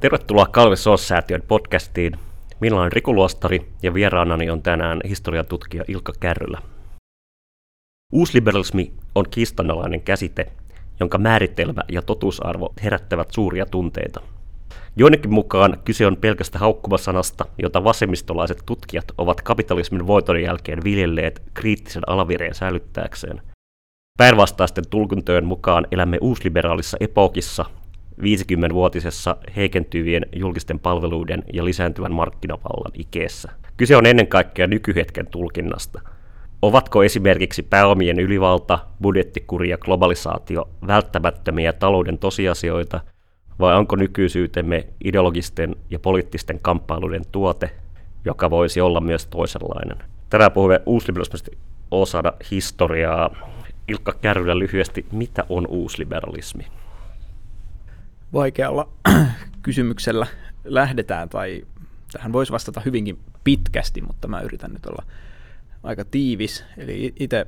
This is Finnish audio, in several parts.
Tervetuloa Kalve Soos-säätiön podcastiin. Minä olen Riku Luostari ja vieraanani on tänään historiatutkija Ilkka Kärrylä. Uusliberalismi on kiistanalainen käsite, jonka määritelmä ja totuusarvo herättävät suuria tunteita. Joidenkin mukaan kyse on pelkästä haukkumasanasta, jota vasemmistolaiset tutkijat ovat kapitalismin voiton jälkeen viljelleet kriittisen alavireen säilyttääkseen. Päinvastaisten tulkintojen mukaan elämme uusliberaalissa epokissa, 50-vuotisessa heikentyvien julkisten palveluiden ja lisääntyvän markkinavallan ikeessä. Kyse on ennen kaikkea nykyhetken tulkinnasta. Ovatko esimerkiksi pääomien ylivalta, budjettikuri ja globalisaatio välttämättömiä talouden tosiasioita, vai onko nykyisyytemme ideologisten ja poliittisten kamppailuiden tuote, joka voisi olla myös toisenlainen? Tänään puhumme uusliberalismista osana historiaa. Ilkka Kärrylä lyhyesti, mitä on uusliberalismi? Vaikealla kysymyksellä lähdetään, tai tähän voisi vastata hyvinkin pitkästi, mutta mä yritän nyt olla aika tiivis. Eli itse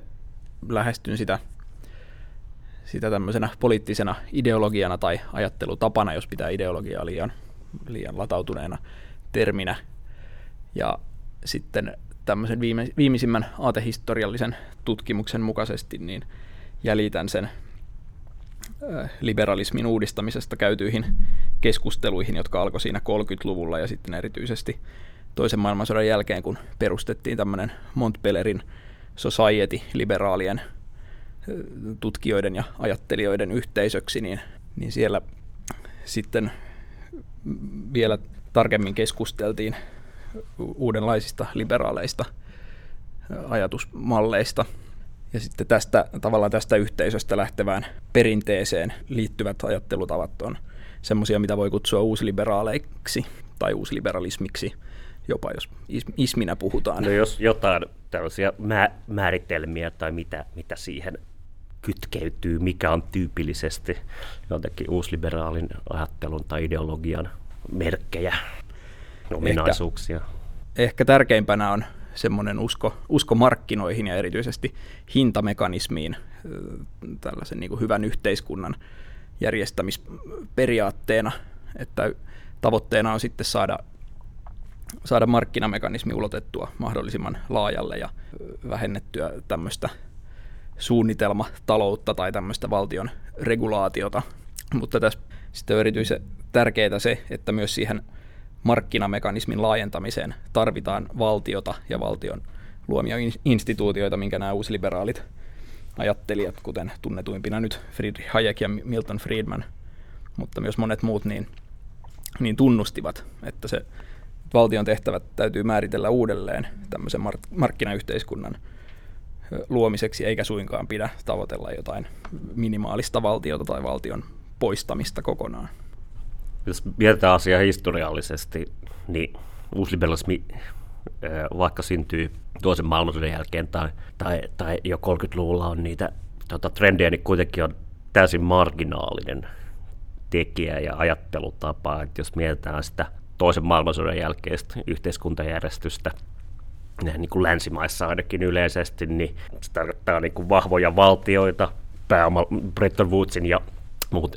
lähestyn sitä, sitä tämmöisenä poliittisena ideologiana tai ajattelutapana, jos pitää ideologiaa liian, liian latautuneena terminä. Ja sitten tämmöisen viime, viimeisimmän aatehistoriallisen tutkimuksen mukaisesti niin jäljitän sen liberalismin uudistamisesta käytyihin keskusteluihin, jotka alkoi siinä 30-luvulla ja sitten erityisesti toisen maailmansodan jälkeen, kun perustettiin tämmöinen Montpellerin Society liberaalien tutkijoiden ja ajattelijoiden yhteisöksi, niin, niin siellä sitten vielä tarkemmin keskusteltiin uudenlaisista liberaaleista ajatusmalleista – ja sitten tästä, tavallaan tästä yhteisöstä lähtevään perinteeseen liittyvät ajattelutavat on semmoisia, mitä voi kutsua uusliberaaleiksi tai uusliberalismiksi, jopa jos isminä puhutaan. No jos jotain tällaisia mä- määritelmiä tai mitä, mitä siihen kytkeytyy, mikä on tyypillisesti jotenkin uusliberaalin ajattelun tai ideologian merkkejä, ominaisuuksia. Ehkä, ehkä tärkeimpänä on semmoinen usko, usko markkinoihin ja erityisesti hintamekanismiin tällaisen niin kuin hyvän yhteiskunnan järjestämisperiaatteena, että tavoitteena on sitten saada, saada markkinamekanismi ulotettua mahdollisimman laajalle ja vähennettyä tämmöistä suunnitelmataloutta tai tämmöistä valtion regulaatiota. Mutta tässä sitten on erityisen tärkeää se, että myös siihen markkinamekanismin laajentamiseen tarvitaan valtiota ja valtion luomia instituutioita, minkä nämä uusliberaalit ajattelijat, kuten tunnetuimpina nyt Friedrich Hayek ja Milton Friedman, mutta myös monet muut, niin, niin tunnustivat, että se valtion tehtävät täytyy määritellä uudelleen tämmöisen mark- markkinayhteiskunnan luomiseksi, eikä suinkaan pidä tavoitella jotain minimaalista valtiota tai valtion poistamista kokonaan jos mietitään asiaa historiallisesti, niin uusliberalismi vaikka syntyy toisen maailmansodan jälkeen tai, tai, tai jo 30-luvulla on niitä tota, trendejä, niin kuitenkin on täysin marginaalinen tekijä ja ajattelutapa. Että jos mietitään sitä toisen maailmansodan jälkeistä yhteiskuntajärjestystä, niin kuin länsimaissa ainakin yleisesti, niin se tarkoittaa niin kuin vahvoja valtioita, pääoma Bretton Woodsin ja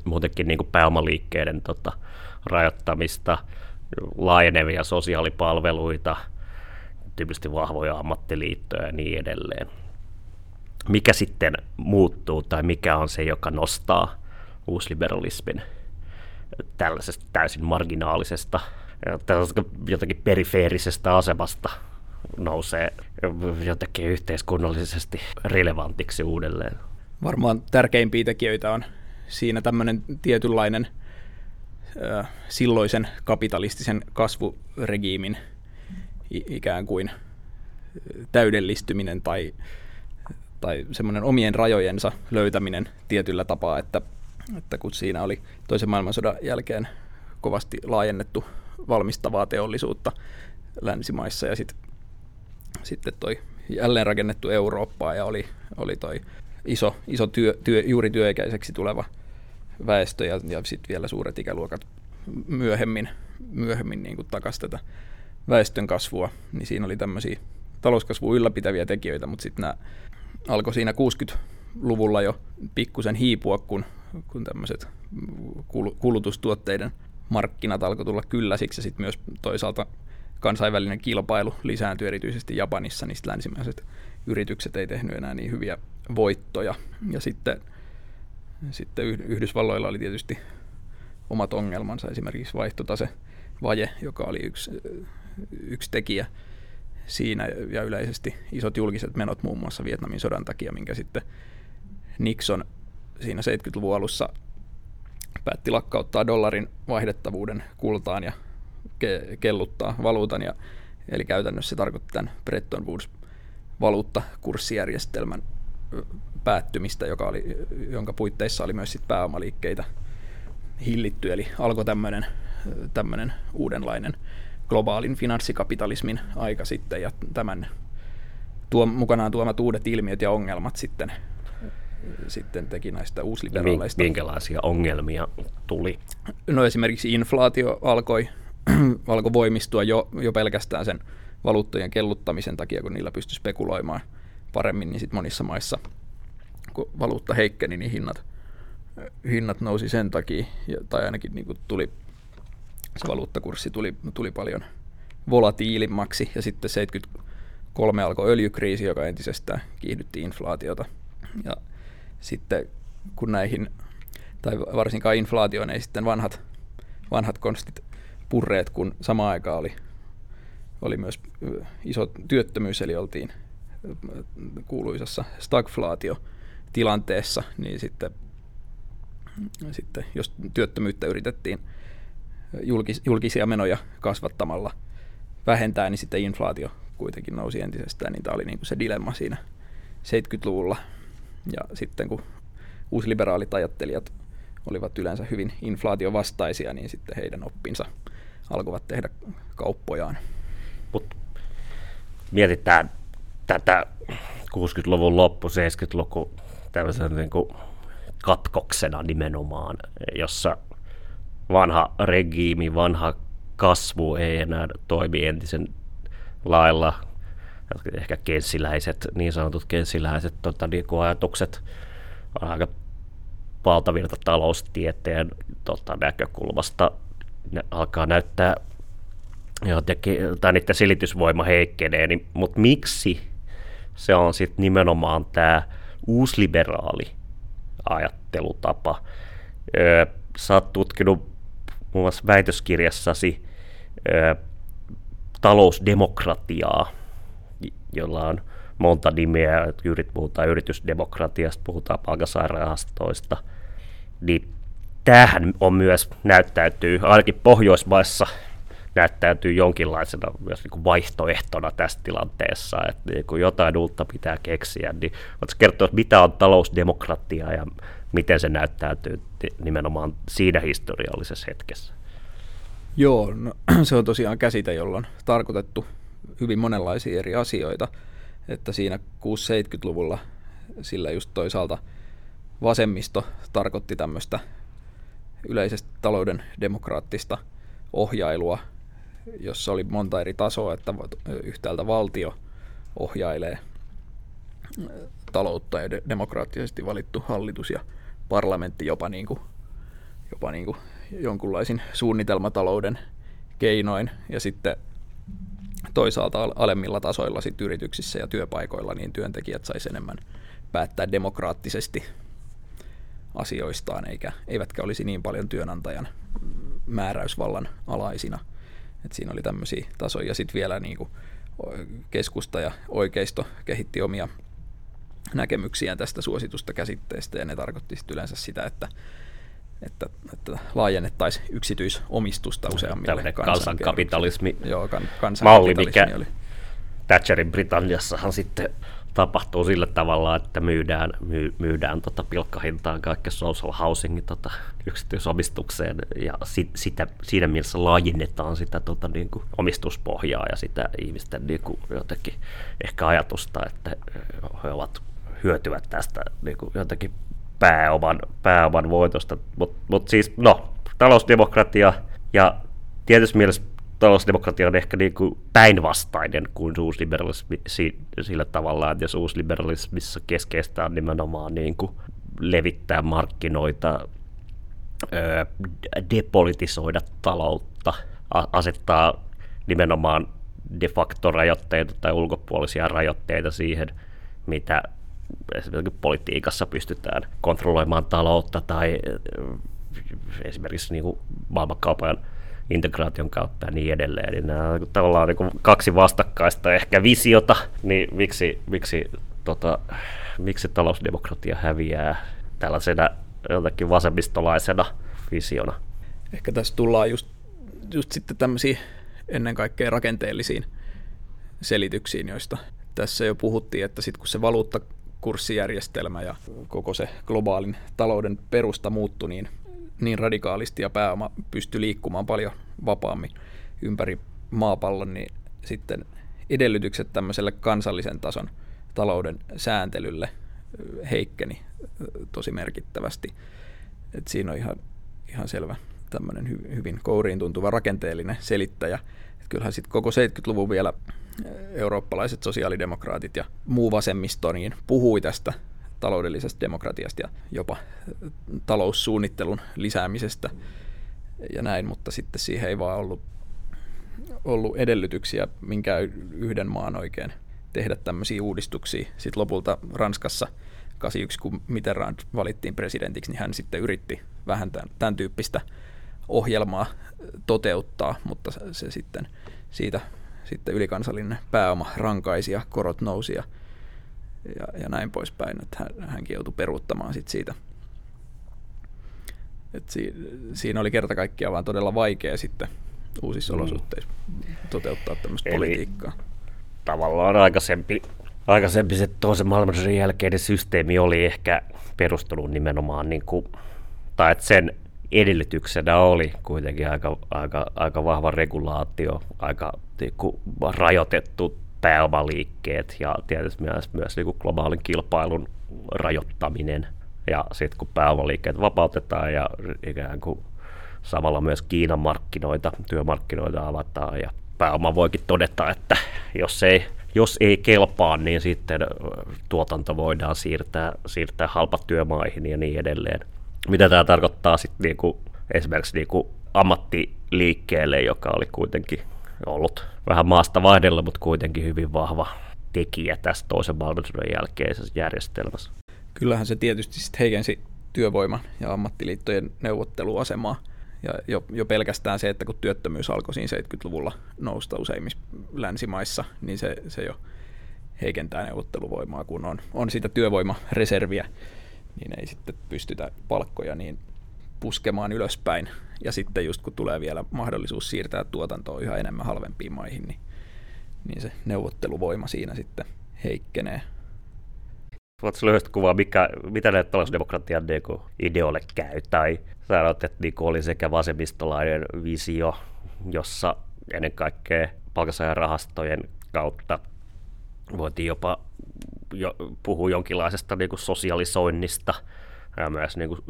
muutenkin niin pääomaliikkeiden tota, rajoittamista, laajenevia sosiaalipalveluita, tyypillisesti vahvoja ammattiliittoja ja niin edelleen. Mikä sitten muuttuu tai mikä on se, joka nostaa uusliberalismin tällaisesta täysin marginaalisesta, jotenkin perifeerisestä asemasta nousee jotenkin yhteiskunnallisesti relevantiksi uudelleen? Varmaan tärkeimpiä tekijöitä on siinä tämmöinen tietynlainen silloisen kapitalistisen kasvuregiimin ikään kuin täydellistyminen tai, tai semmoinen omien rajojensa löytäminen tietyllä tapaa, että, että kun siinä oli toisen maailmansodan jälkeen kovasti laajennettu valmistavaa teollisuutta länsimaissa ja sit, sitten toi jälleen rakennettu Eurooppaa ja oli, oli toi iso, iso työ, työ, juuri työikäiseksi tuleva väestö ja, ja sitten vielä suuret ikäluokat myöhemmin, myöhemmin niin kuin takaisin tätä väestön kasvua, niin siinä oli tämmöisiä talouskasvua ylläpitäviä tekijöitä, mutta sitten nämä alkoi siinä 60-luvulla jo pikkusen hiipua, kun, kun tämmöiset kulutustuotteiden markkinat alkoi tulla kylläsiksi ja sitten myös toisaalta kansainvälinen kilpailu lisääntyi erityisesti Japanissa, niin länsimaiset yritykset ei tehnyt enää niin hyviä voittoja. Ja sitten, sitten Yhdysvalloilla oli tietysti omat ongelmansa, esimerkiksi vaihtotase vaje, joka oli yksi, yksi tekijä siinä ja yleisesti isot julkiset menot muun muassa Vietnamin sodan takia, minkä sitten Nixon siinä 70-luvun alussa päätti lakkauttaa dollarin vaihdettavuuden kultaan ja ke- kelluttaa valuutan. Ja, eli käytännössä se tarkoitti tämän Bretton Woods valuuttakurssijärjestelmän päättymistä, joka oli, jonka puitteissa oli myös sit pääomaliikkeitä hillitty. Eli alkoi tämmöinen tämmöinen uudenlainen globaalin finanssikapitalismin aika sitten ja tämän tuo, mukanaan tuomat uudet ilmiöt ja ongelmat sitten, sitten teki näistä uusliberaaleista. Minkälaisia ongelmia tuli? No esimerkiksi inflaatio alkoi, alkoi voimistua jo, jo pelkästään sen valuuttojen kelluttamisen takia, kun niillä pystyi spekuloimaan paremmin, niin sitten monissa maissa, kun valuutta heikkeni, niin hinnat, hinnat nousi sen takia, tai ainakin niin tuli se valuuttakurssi tuli, tuli paljon volatiilimmaksi ja sitten 73 alkoi öljykriisi, joka entisestään kiihdytti inflaatiota. Ja sitten kun näihin, tai varsinkaan inflaatioon ei sitten vanhat, vanhat konstit purreet, kun samaan aikaan oli, oli myös iso työttömyys, eli oltiin kuuluisassa stagflaatio tilanteessa, niin sitten, sitten jos työttömyyttä yritettiin julkis, julkisia menoja kasvattamalla vähentää, niin sitten inflaatio kuitenkin nousi entisestään, niin tämä oli niin kuin se dilemma siinä 70-luvulla. Ja sitten kun uusliberaalit ajattelijat olivat yleensä hyvin inflaatiovastaisia, niin sitten heidän oppinsa alkoivat tehdä kauppojaan. Mut mietitään tätä 60-luvun loppu, 70-luku tämmöisen niin kuin katkoksena nimenomaan, jossa vanha regiimi, vanha kasvu ei enää toimi entisen lailla. Ehkä kensiläiset, niin sanotut kensiläiset tota, niin ajatukset on aika valtavirta taloustieteen tota, näkökulmasta. Ne alkaa näyttää jotenkin, tai niiden silitysvoima heikkenee, niin, mutta miksi se on sitten nimenomaan tämä uusliberaali ajattelutapa? Sä oot tutkinut muun muassa väitöskirjassasi talousdemokratiaa, jolla on monta nimeä, yrit, puhutaan yritysdemokratiasta, puhutaan palkansairahastoista, niin tämähän on myös näyttäytyy, ainakin Pohjoismaissa näyttäytyy jonkinlaisena myös niin kuin vaihtoehtona tässä tilanteessa, että niin kun jotain uutta pitää keksiä, niin voitko kertoa, mitä on talousdemokratia ja miten se näyttäytyy nimenomaan siinä historiallisessa hetkessä? Joo, no, se on tosiaan käsite, jolla on tarkoitettu hyvin monenlaisia eri asioita, että siinä 6-70-luvulla sillä just toisaalta vasemmisto tarkoitti tämmöistä yleisesti talouden demokraattista ohjailua, jossa oli monta eri tasoa, että yhtäältä valtio ohjailee taloutta ja demokraattisesti valittu hallitus ja parlamentti jopa, niin kuin, jopa niin kuin jonkunlaisin suunnitelmatalouden keinoin ja sitten toisaalta alemmilla tasoilla sit yrityksissä ja työpaikoilla niin työntekijät saisi enemmän päättää demokraattisesti asioistaan, eikä, eivätkä olisi niin paljon työnantajan määräysvallan alaisina. Et siinä oli tämmöisiä tasoja. Sitten vielä niin kuin keskusta ja oikeisto kehitti omia näkemyksiään tästä suositusta käsitteestä, ja ne tarkoitti yleensä sitä, että, että, että laajennettaisiin yksityisomistusta useammille kansankapitalismi Joo, kan, malli, mikä oli. Thatcherin Britanniassahan sitten tapahtuu sillä tavalla, että myydään, myy, myydään tota pilkkahintaan kaikki social housingin tota, yksityisomistukseen ja sit, sitä, siinä mielessä laajennetaan sitä tota, niin kuin omistuspohjaa ja sitä ihmisten niin kuin, jotenkin ehkä ajatusta, että he ovat hyötyvät tästä niin kuin jotenkin pääoman, pääoman voitosta. Mutta mut siis, no, talousdemokratia ja tietysti mielessä talousdemokratia on ehkä niin kuin päinvastainen kuin uusliberalismi sillä tavalla, että jos uusliberalismissa keskeistä on nimenomaan niin kuin levittää markkinoita depolitisoida taloutta, asettaa nimenomaan de facto rajoitteita tai ulkopuolisia rajoitteita siihen, mitä esimerkiksi politiikassa pystytään kontrolloimaan taloutta tai esimerkiksi niin kuin maailmankaupan integraation kautta ja niin edelleen. Eli nämä on tavallaan niin kaksi vastakkaista ehkä visiota, niin miksi, miksi, tota, miksi talousdemokratia häviää tällaisena jotenkin vasemmistolaisena visiona? Ehkä tässä tullaan just, just sitten tämmöisiin ennen kaikkea rakenteellisiin selityksiin, joista tässä jo puhuttiin, että sitten kun se valuuttakurssijärjestelmä ja koko se globaalin talouden perusta muuttui niin, niin radikaalisti ja pääoma pystyi liikkumaan paljon vapaammin ympäri maapallon, niin sitten edellytykset tämmöiselle kansallisen tason talouden sääntelylle heikkeni tosi merkittävästi. Et siinä on ihan, ihan selvä tämmöinen hy, hyvin kouriin tuntuva rakenteellinen selittäjä. Et kyllähän sitten koko 70-luvun vielä eurooppalaiset sosiaalidemokraatit ja muu vasemmisto niin puhui tästä taloudellisesta demokratiasta ja jopa taloussuunnittelun lisäämisestä ja näin, mutta sitten siihen ei vaan ollut, ollut edellytyksiä minkään yhden maan oikein tehdä tämmöisiä uudistuksia. Sitten lopulta Ranskassa 81, kun Mitterrand valittiin presidentiksi, niin hän sitten yritti vähän tämän, tämän tyyppistä ohjelmaa toteuttaa, mutta se sitten siitä sitten ylikansallinen pääoma rankaisi ja korot nousi ja, ja, ja näin poispäin, että hän, hänkin joutui peruuttamaan sit siitä. Et si, siinä oli kerta kaikkiaan vaan todella vaikea sitten uusissa mm. olosuhteissa toteuttaa tämmöistä Eli politiikkaa. Tavallaan aikaisempi, aikaisempi se toisen maailmansodan jälkeinen systeemi oli ehkä perustunut nimenomaan, niin kuin, tai että sen edellytyksenä oli kuitenkin aika, aika, aika vahva regulaatio, aika niin kuin, rajoitettu pääomaliikkeet ja tietysti myös, myös niin kuin globaalin kilpailun rajoittaminen. Ja sitten kun pääomaliikkeet vapautetaan ja ikään kuin samalla myös Kiinan markkinoita, työmarkkinoita avataan ja pääoma voikin todeta, että jos ei, jos ei kelpaa, niin sitten tuotanto voidaan siirtää, siirtää halpatyömaihin ja niin edelleen mitä tämä tarkoittaa sitten niinku, esimerkiksi niinku ammattiliikkeelle, joka oli kuitenkin ollut vähän maasta vaihdella, mutta kuitenkin hyvin vahva tekijä tässä toisen maailmansodan jälkeisessä järjestelmässä. Kyllähän se tietysti sitten heikensi työvoiman ja ammattiliittojen neuvotteluasemaa. Ja jo, jo pelkästään se, että kun työttömyys alkoi siinä 70-luvulla nousta useimmissa länsimaissa, niin se, se jo heikentää neuvotteluvoimaa, kun on, on sitä työvoimareserviä niin ei sitten pystytä palkkoja niin puskemaan ylöspäin. Ja sitten just kun tulee vielä mahdollisuus siirtää tuotantoa yhä enemmän halvempiin maihin, niin, niin se neuvotteluvoima siinä sitten heikkenee. Voitko lyhyesti kuvaa, mikä, mitä näitä talousdemokratian ideolle käy? Tai sanot, että niin oli sekä vasemmistolainen visio, jossa ennen kaikkea palkansaajan kautta voitiin jopa jo, puhuu jonkinlaisesta niin kuin sosialisoinnista myös niin kuin,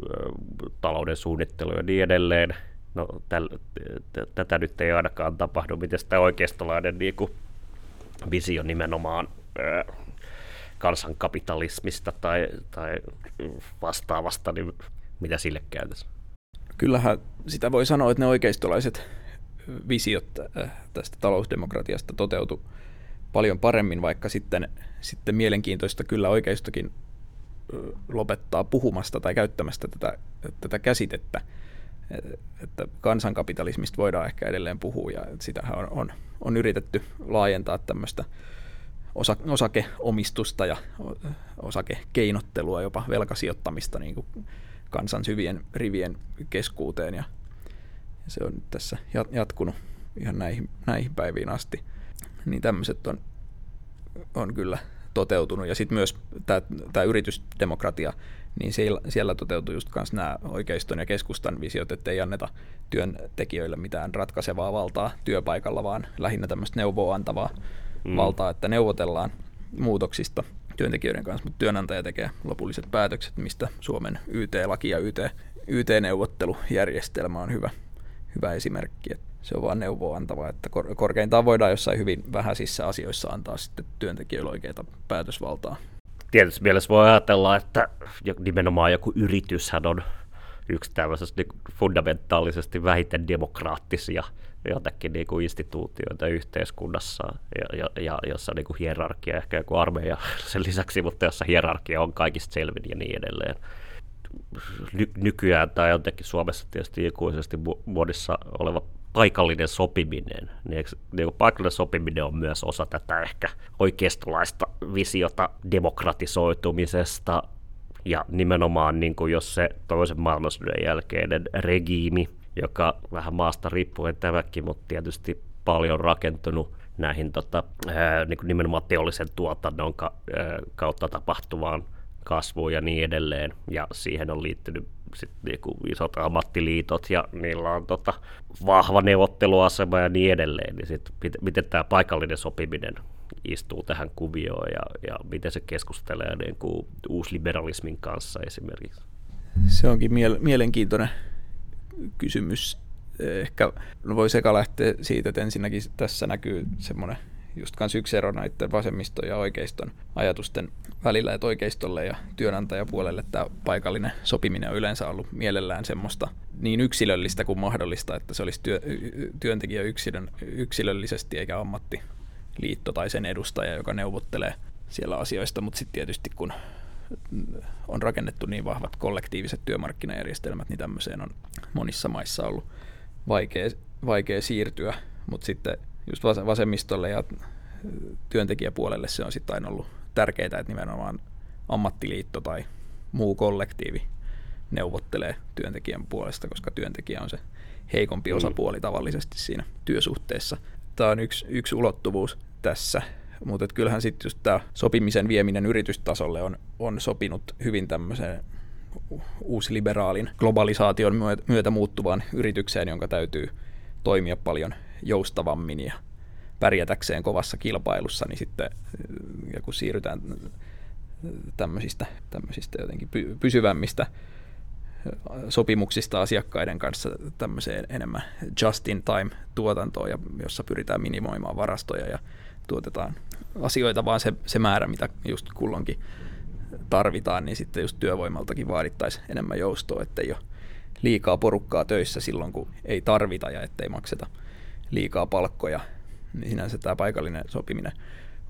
talouden suunnittelu ja niin edelleen. No, täl, t- tätä nyt ei ainakaan tapahdu. Miten sitä oikeistolainen niin kuin, visio nimenomaan ö, kansankapitalismista tai, tai vastaavasta, niin mitä sille käytäisiin? Kyllähän sitä voi sanoa, että ne oikeistolaiset visiot tästä talousdemokratiasta toteutu paljon paremmin, vaikka sitten, sitten mielenkiintoista kyllä oikeistokin lopettaa puhumasta tai käyttämästä tätä, tätä käsitettä, että kansankapitalismista voidaan ehkä edelleen puhua ja sitähän on, on, on yritetty laajentaa tämmöistä osa, osakeomistusta ja osakekeinottelua, jopa velkasijoittamista niin kuin kansan syvien rivien keskuuteen. Ja se on tässä jatkunut ihan näihin, näihin päiviin asti. Niin tämmöiset on, on kyllä toteutunut. Ja sitten myös tämä yritysdemokratia, niin siellä, siellä toteutuu just myös nämä oikeiston ja keskustan visiot, että ei anneta työntekijöille mitään ratkaisevaa valtaa työpaikalla, vaan lähinnä tämmöistä neuvoa antavaa mm. valtaa, että neuvotellaan muutoksista työntekijöiden kanssa, mutta työnantaja tekee lopulliset päätökset, mistä Suomen YT-laki ja YT, YT-neuvottelujärjestelmä on hyvä, hyvä esimerkki. Että se on vaan neuvoa antava, että kor- korkeintaan voidaan jossain hyvin vähäisissä asioissa antaa sitten työntekijöille oikeita päätösvaltaa. Tietysti mielessä voi ajatella, että nimenomaan joku yrityshän on yksi tämmöisessä niin fundamentaalisesti vähiten demokraattisia jotakin niin kuin instituutioita yhteiskunnassa, ja, ja, ja jossa niin kuin hierarkia, ehkä joku armeija sen lisäksi, mutta jossa hierarkia on kaikista selvin ja niin edelleen. Ny- nykyään tai jotenkin Suomessa tietysti ikuisesti muodissa oleva paikallinen sopiminen. Niin, niin paikallinen sopiminen on myös osa tätä ehkä oikeistolaista visiota demokratisoitumisesta, ja nimenomaan niin kuin jos se toisen maailmansodan jälkeinen regiimi, joka vähän maasta riippuen tämäkin, mutta tietysti paljon rakentunut näihin tota, niin kuin nimenomaan teollisen tuotannon kautta tapahtuvaan kasvuun ja niin edelleen. Ja siihen on liittynyt sit niinku isot ammattiliitot ja niillä on tota, vahva neuvotteluasema ja niin edelleen. Niin sit, miten, miten tämä paikallinen sopiminen istuu tähän kuvioon ja, ja miten se keskustelee niin kuin uusliberalismin kanssa esimerkiksi? Se onkin miele- mielenkiintoinen kysymys. Ehkä no voi sekä lähteä siitä, että ensinnäkin tässä näkyy semmoinen just kans yksi ero näiden vasemmiston ja oikeiston ajatusten välillä, että oikeistolle ja työnantajapuolelle tämä paikallinen sopiminen on yleensä ollut mielellään semmoista niin yksilöllistä kuin mahdollista, että se olisi työ, työntekijä yksilön, yksilöllisesti eikä ammattiliitto tai sen edustaja, joka neuvottelee siellä asioista, mutta sitten tietysti kun on rakennettu niin vahvat kollektiiviset työmarkkinajärjestelmät, niin tämmöiseen on monissa maissa ollut vaikea, vaikea siirtyä, mutta sitten just vasemmistolle ja työntekijäpuolelle se on sitten aina ollut tärkeää, että nimenomaan ammattiliitto tai muu kollektiivi neuvottelee työntekijän puolesta, koska työntekijä on se heikompi mm. osapuoli tavallisesti siinä työsuhteessa. Tämä on yksi, yksi ulottuvuus tässä, mutta kyllähän sitten just tämä sopimisen vieminen yritystasolle on, on sopinut hyvin tämmöiseen uusliberaalin globalisaation myötä muuttuvaan yritykseen, jonka täytyy toimia paljon joustavammin ja pärjätäkseen kovassa kilpailussa, niin sitten ja kun siirrytään tämmöisistä, tämmöisistä jotenkin pysyvämmistä sopimuksista asiakkaiden kanssa tämmöiseen enemmän just-in-time-tuotantoon, jossa pyritään minimoimaan varastoja ja tuotetaan asioita vaan se, se määrä, mitä just kulloinkin tarvitaan, niin sitten just työvoimaltakin vaadittaisiin enemmän joustoa, ettei ole liikaa porukkaa töissä silloin, kun ei tarvita ja ettei makseta liikaa palkkoja, niin sinänsä tämä paikallinen sopiminen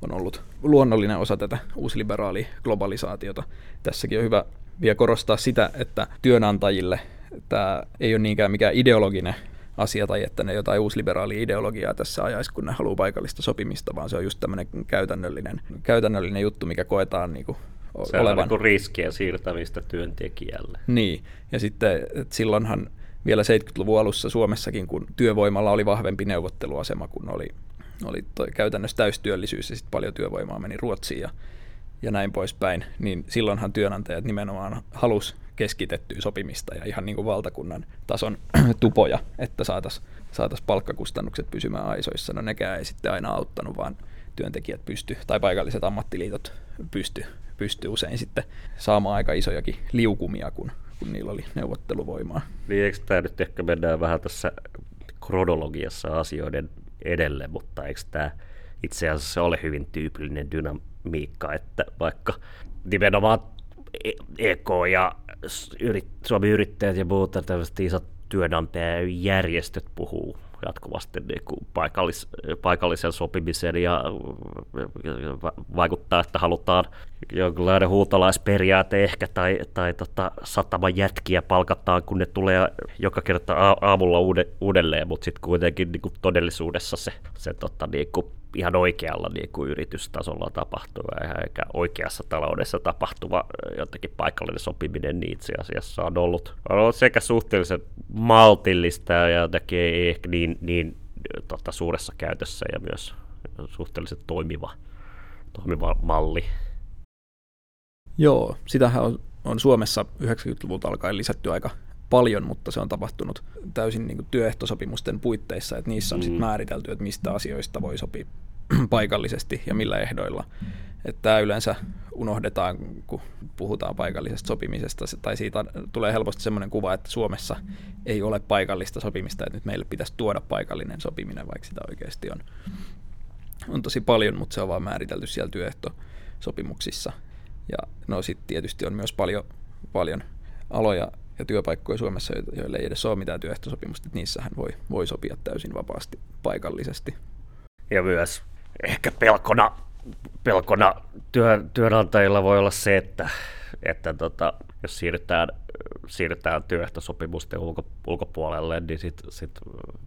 on ollut luonnollinen osa tätä uusliberaalia globalisaatiota. Tässäkin on hyvä vielä korostaa sitä, että työnantajille tämä ei ole niinkään mikään ideologinen asia tai että ne jotain uusliberaalia ideologiaa tässä ajaisi, kun ne haluaa paikallista sopimista, vaan se on just tämmöinen käytännöllinen, käytännöllinen juttu, mikä koetaan niin kuin se olevan. on niin riskien siirtämistä työntekijälle. Niin, ja sitten silloinhan vielä 70-luvun alussa Suomessakin, kun työvoimalla oli vahvempi neuvotteluasema, kun oli, oli toi käytännössä täystyöllisyys ja sitten paljon työvoimaa meni Ruotsiin ja, ja näin poispäin, niin silloinhan työnantajat nimenomaan halus keskitettyä sopimista ja ihan niin kuin valtakunnan tason tupoja, että saataisiin saatais palkkakustannukset pysymään aisoissa. No nekään ei sitten aina auttanut, vaan työntekijät pysty, tai paikalliset ammattiliitot pysty, pysty usein sitten saamaan aika isojakin liukumia, kun kun niillä oli neuvotteluvoimaa. Niin eikö tämä nyt ehkä mennään vähän tässä kronologiassa asioiden edelle, mutta eikö tämä itse asiassa ole hyvin tyypillinen dynamiikka, että vaikka nimenomaan EK ja Suomi yrittäjät ja muut tällaiset isot työnantajajärjestöt puhuu jatkuvasti niin kuin paikallis, paikallisen sopimisen ja vaikuttaa, että halutaan jonkinlainen huutolaisperiaate ehkä tai, tai tota, sataman jätkiä palkataan, kun ne tulee joka kerta aamulla uudelleen, mutta sitten kuitenkin niin kuin todellisuudessa se, se tota, niin kuin ihan oikealla niin kuin yritystasolla tapahtuva eikä oikeassa taloudessa tapahtuva jotenkin paikallinen sopiminen niin itse asiassa on ollut, on ollut sekä suhteellisen maltillista ja jotenkin ei ehkä niin, niin tota, suuressa käytössä ja myös suhteellisen toimiva, toimiva malli. Joo, sitähän on, on Suomessa 90-luvulta alkaen lisätty aika paljon, mutta se on tapahtunut täysin niin kuin työehtosopimusten puitteissa, että niissä on mm. sit määritelty, että mistä asioista voi sopia paikallisesti ja millä ehdoilla. Että tämä yleensä unohdetaan, kun puhutaan paikallisesta sopimisesta, tai siitä tulee helposti sellainen kuva, että Suomessa ei ole paikallista sopimista, että nyt meille pitäisi tuoda paikallinen sopiminen, vaikka sitä oikeasti on, on tosi paljon, mutta se on vaan määritelty siellä työehtosopimuksissa. Ja no sitten tietysti on myös paljon, paljon aloja, ja työpaikkoja Suomessa, joille ei edes ole mitään työehtosopimusta, että niissähän voi, voi sopia täysin vapaasti paikallisesti. Ja myös ehkä pelkona, pelkona työ, työnantajilla voi olla se, että, että tota, jos siirrytään, siirrytään työehtosopimusten ulko, ulkopuolelle, niin sitten sit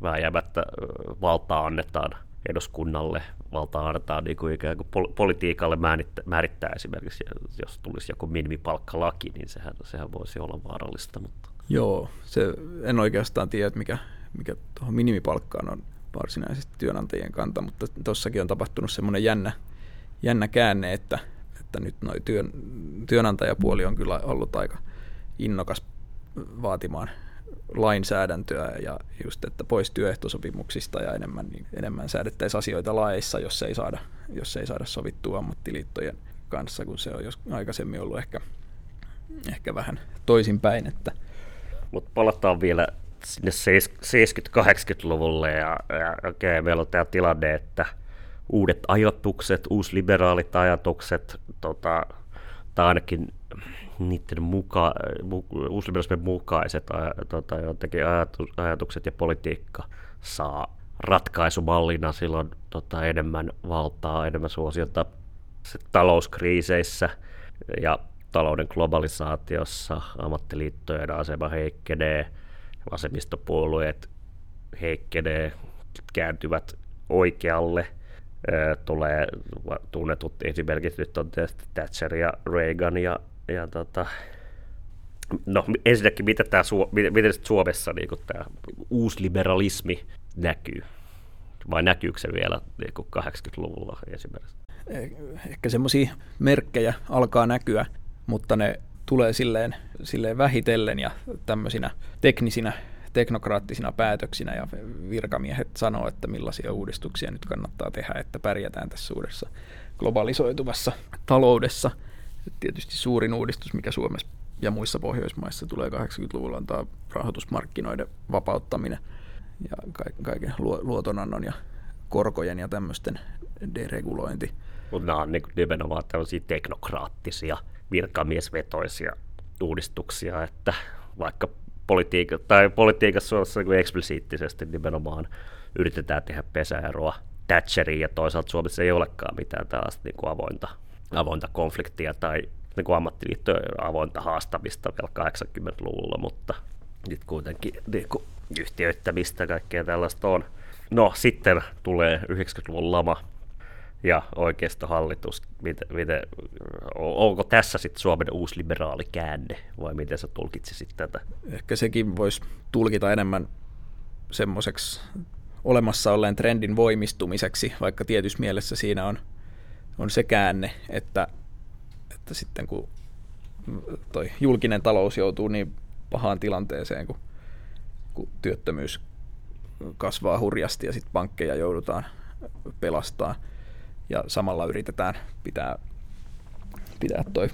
vääjäämättä valtaa annetaan eduskunnalle, valtaa annetaan niin kuin ikään kuin politiikalle määrittää, määrittää esimerkiksi, jos tulisi joku minimipalkkalaki, niin sehän, sehän voisi olla vaarallista. Mutta. Joo, se, en oikeastaan tiedä, mikä, mikä tuohon minimipalkkaan on varsinaisesti työnantajien kanta, mutta tuossakin on tapahtunut semmoinen jännä, jännä käänne, että, että nyt noi työn, työnantajapuoli on kyllä ollut aika innokas vaatimaan lainsäädäntöä ja just, että pois työehtosopimuksista ja enemmän, niin enemmän säädettäisiin asioita laeissa, jos ei saada, jos ei saada sovittua ammattiliittojen kanssa, kun se on jos aikaisemmin ollut ehkä, ehkä vähän toisinpäin. Että. Mutta palataan vielä sinne 70-80-luvulle ja, ja okay, meillä on tämä tilanne, että uudet ajatukset, uusliberaalit ajatukset, tota, tai ainakin niiden muka, uusliberalismin mukaiset tota, jotenkin ajatus, ajatukset ja politiikka saa ratkaisumallina silloin tota, enemmän valtaa, enemmän suosiota talouskriiseissä ja talouden globalisaatiossa. Ammattiliittojen asema heikkenee, vasemmistopuolueet heikkenee, kääntyvät oikealle, tulee tunnetut esimerkiksi nyt on tietysti Thatcher ja Reagan ja, ja tota, no ensinnäkin mitä tämä, miten, miten Suomessa niin tämä uusliberalismi näkyy? Vai näkyykö se vielä niin 80-luvulla esimerkiksi? Eh, ehkä semmoisia merkkejä alkaa näkyä, mutta ne tulee silleen, silleen vähitellen ja tämmöisinä teknisinä, teknokraattisina päätöksinä ja virkamiehet sanoo, että millaisia uudistuksia nyt kannattaa tehdä, että pärjätään tässä uudessa globalisoituvassa taloudessa. Tietysti suurin uudistus, mikä Suomessa ja muissa Pohjoismaissa tulee 80-luvulla, on tämä rahoitusmarkkinoiden vapauttaminen ja kaiken luotonannon ja korkojen ja tämmöisten deregulointi. Mutta nämä on niin nimenomaan tällaisia teknokraattisia virkamiesvetoisia uudistuksia, että vaikka politiikka, tai politiikassa on niin eksplisiittisesti nimenomaan yritetään tehdä pesäeroa Thatcheriin ja toisaalta Suomessa ei olekaan mitään tällaista niin avointa, avointa konfliktia tai niin ammattiliittojen avointa haastamista vielä 80-luvulla, mutta nyt kuitenkin niin kuin yhtiöittämistä kaikkea tällaista on. No sitten tulee 90-luvun lama, ja oikeistohallitus, miten, miten, onko tässä sitten Suomen uusi liberaali käänne vai miten sä tulkitsisit tätä? Ehkä sekin voisi tulkita enemmän semmoiseksi olemassa olleen trendin voimistumiseksi, vaikka tietyssä mielessä siinä on, on se käänne, että, että sitten kun toi julkinen talous joutuu niin pahaan tilanteeseen, kun, kun työttömyys kasvaa hurjasti ja sitten pankkeja joudutaan pelastamaan, ja samalla yritetään pitää, pitää toi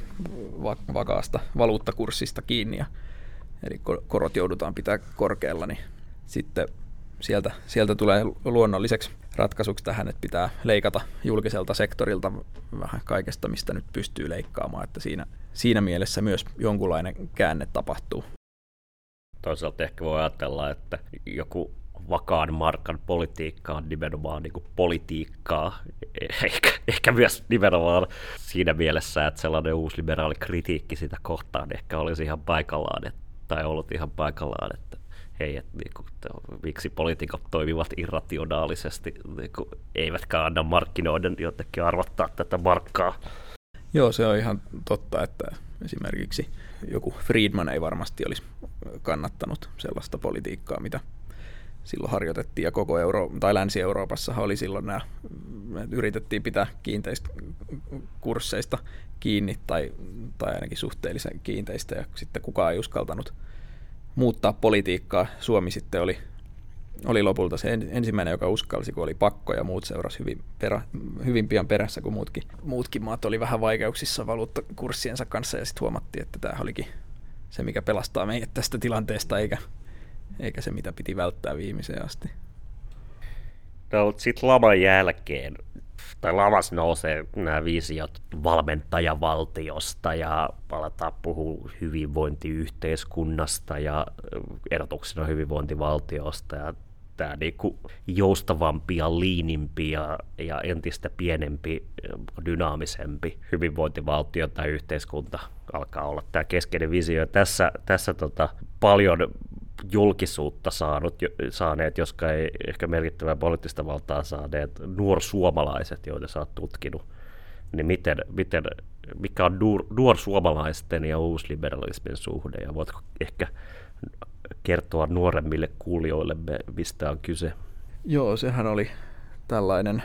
vakaasta valuuttakurssista kiinni ja eli korot joudutaan pitää korkealla, niin sitten sieltä, sieltä tulee luonnolliseksi ratkaisuksi tähän, että pitää leikata julkiselta sektorilta vähän kaikesta, mistä nyt pystyy leikkaamaan, että siinä, siinä mielessä myös jonkunlainen käänne tapahtuu. Toisaalta ehkä voi ajatella, että joku vakaan markan politiikka on nimenomaan niin kuin politiikkaa, ehkä, ehkä myös nimenomaan siinä mielessä, että sellainen liberaali kritiikki sitä kohtaan ehkä olisi ihan paikallaan, että, tai ollut ihan paikallaan, että hei, että niin kuin, miksi poliitikot toimivat irrationaalisesti, niin kuin, eivätkä anna markkinoiden jotenkin arvottaa tätä markkaa. Joo, se on ihan totta, että esimerkiksi joku Friedman ei varmasti olisi kannattanut sellaista politiikkaa, mitä silloin harjoitettiin ja koko Euro- tai Länsi-Euroopassa oli silloin nämä, yritettiin pitää kiinteistä kursseista kiinni tai, tai ainakin suhteellisen kiinteistä ja sitten kukaan ei uskaltanut muuttaa politiikkaa. Suomi sitten oli, oli lopulta se ensimmäinen, joka uskalsi, kun oli pakko ja muut seurasi hyvin, perä, hyvin pian perässä, kun muutkin, muutkin maat oli vähän vaikeuksissa valuuttakurssiensa kanssa ja sitten huomattiin, että tämä olikin se, mikä pelastaa meidät tästä tilanteesta, eikä eikä se mitä piti välttää viimeiseen asti. No, sitten laman jälkeen tai lavassa nousee nämä visiot valmentajavaltiosta ja palataan puhua hyvinvointiyhteiskunnasta ja erotuksena hyvinvointivaltiosta ja tämä niinku joustavampi ja liinimpi ja, ja entistä pienempi, dynaamisempi hyvinvointivaltio tai yhteiskunta alkaa olla tämä keskeinen visio. Tässä, tässä tota, paljon julkisuutta saanut, saaneet, jotka ei ehkä merkittävää poliittista valtaa saaneet, nuorsuomalaiset, joita sä oot tutkinut, niin miten, miten, mikä on nuor, nuorsuomalaisten ja uusliberalismin suhde, ja voitko ehkä kertoa nuoremmille kuulijoille, mistä on kyse? Joo, sehän oli tällainen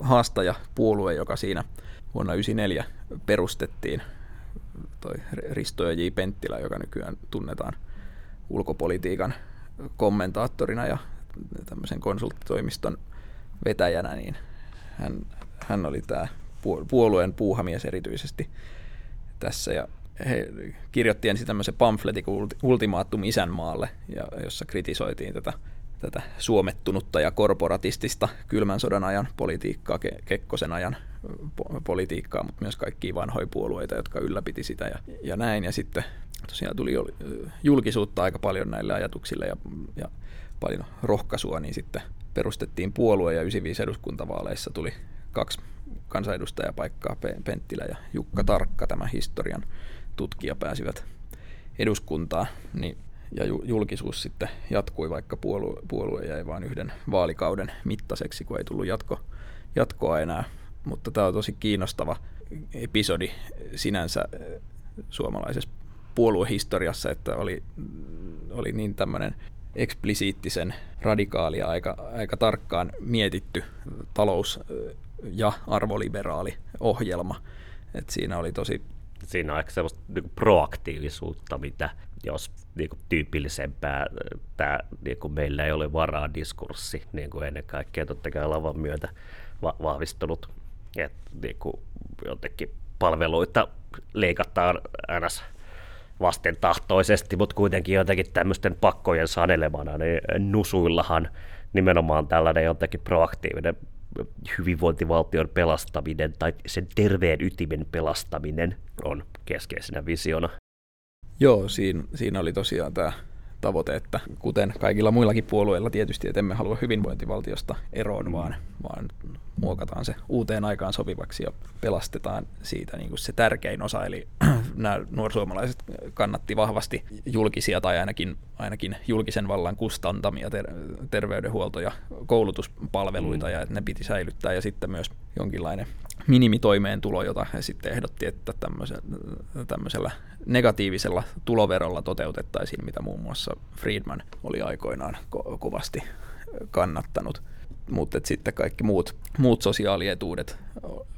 haastajapuolue, joka siinä vuonna 1994 perustettiin, toi Risto J. Penttilä, joka nykyään tunnetaan ulkopolitiikan kommentaattorina ja tämmöisen konsulttitoimiston vetäjänä, niin hän, hän oli tämä puolueen puuhamies erityisesti tässä ja he kirjoitti ensin tämmöisen pamfletin Ultimaattum isänmaalle, ja, jossa kritisoitiin tätä, tätä suomettunutta ja korporatistista kylmän sodan ajan politiikkaa, Ke- Kekkosen ajan po- politiikkaa, mutta myös kaikkia vanhoja puolueita, jotka ylläpiti sitä ja, ja näin. Ja sitten tosiaan tuli julkisuutta aika paljon näille ajatuksille ja, ja paljon rohkaisua, niin sitten perustettiin puolue ja 95 eduskuntavaaleissa tuli kaksi kansanedustajapaikkaa, Penttilä ja Jukka Tarkka, tämä historian tutkija pääsivät eduskuntaan, niin, ja julkisuus sitten jatkui, vaikka puolue, puolue jäi vain yhden vaalikauden mittaiseksi, kun ei tullut jatko, jatkoa enää. Mutta tämä on tosi kiinnostava episodi sinänsä suomalaisessa puoluehistoriassa, että oli, oli niin tämmöinen eksplisiittisen radikaali ja aika, aika tarkkaan mietitty talous- ja arvoliberaali ohjelma. Et siinä oli tosi siinä on ehkä semmoista niin proaktiivisuutta, mitä jos niin kuin tyypillisempää tämä, niin kuin meillä ei ole varaa diskurssi, niin kuin ennen kaikkea totta kai lavan myötä va- vahvistunut, että niin kuin jotenkin palveluita leikataan ns vastentahtoisesti, mutta kuitenkin jotenkin tämmöisten pakkojen sanelemana, niin nusuillahan nimenomaan tällainen jotenkin proaktiivinen hyvinvointivaltion pelastaminen tai sen terveen ytimen pelastaminen on keskeisenä visiona. Joo, siinä, siinä oli tosiaan tämä tavoite, että kuten kaikilla muillakin puolueilla tietysti, että emme halua hyvinvointivaltiosta eroon, vaan, vaan muokataan se uuteen aikaan sopivaksi ja pelastetaan siitä niin kuin se tärkein osa, eli nämä nuorsuomalaiset kannatti vahvasti julkisia tai ainakin, ainakin julkisen vallan kustantamia ter- terveydenhuolto- ja koulutuspalveluita, mm. ja että ne piti säilyttää, ja sitten myös jonkinlainen minimitoimeentulo, jota he sitten ehdotti, että tämmöisellä negatiivisella tuloverolla toteutettaisiin, mitä muun muassa Friedman oli aikoinaan ko- kovasti kannattanut mutta sitten kaikki muut, muut sosiaalietuudet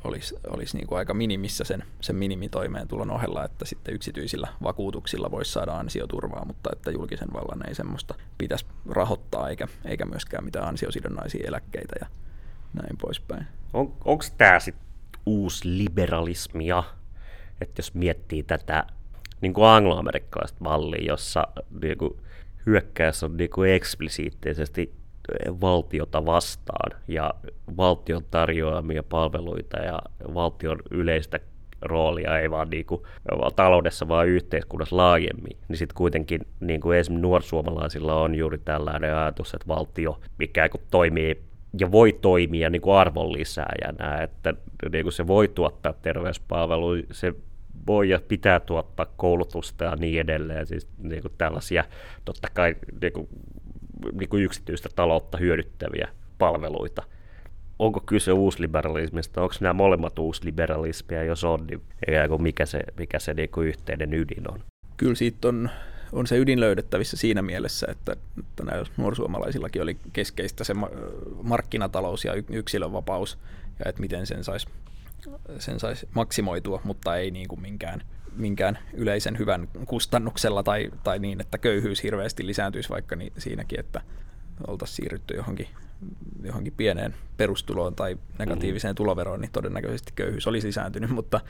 olisi, olisi niin kuin aika minimissä sen, sen minimitoimeentulon ohella, että sitten yksityisillä vakuutuksilla voisi saada ansioturvaa, mutta että julkisen vallan ei semmoista pitäisi rahoittaa eikä, eikä myöskään mitään ansiosidonnaisia eläkkeitä ja näin poispäin. On, Onko tämä sitten uusi liberalismia, että jos miettii tätä niin kuin angloamerikkalaista mallia, jossa niin kuin hyökkäys on niin kuin eksplisiittisesti valtiota vastaan ja valtion tarjoamia palveluita ja valtion yleistä roolia ei vaan niin kuin, taloudessa, vaan yhteiskunnassa laajemmin, niin sitten kuitenkin niin kuin esimerkiksi nuorsuomalaisilla on juuri tällainen ajatus, että valtio ikään kuin toimii ja voi toimia niin kuin arvonlisääjänä, että niin kuin se voi tuottaa terveyspalveluja, se voi ja pitää tuottaa koulutusta ja niin edelleen, siis niin kuin tällaisia totta kai niin kuin niin kuin yksityistä taloutta hyödyttäviä palveluita. Onko kyse uusliberalismista, onko nämä molemmat uusliberalismia, jos on, niin mikä se, mikä se niin kuin yhteinen ydin on? Kyllä siitä on, on se ydin löydettävissä siinä mielessä, että, että näillä nuorsuomalaisillakin oli keskeistä se markkinatalous ja yksilönvapaus, ja että miten sen saisi sen sais maksimoitua, mutta ei niin kuin minkään – minkään yleisen hyvän kustannuksella tai, tai niin, että köyhyys hirveästi lisääntyisi vaikka niin siinäkin, että oltaisiin siirrytty johonkin, johonkin pieneen perustuloon tai negatiiviseen mm. tuloveroon, niin todennäköisesti köyhyys olisi lisääntynyt, mutta,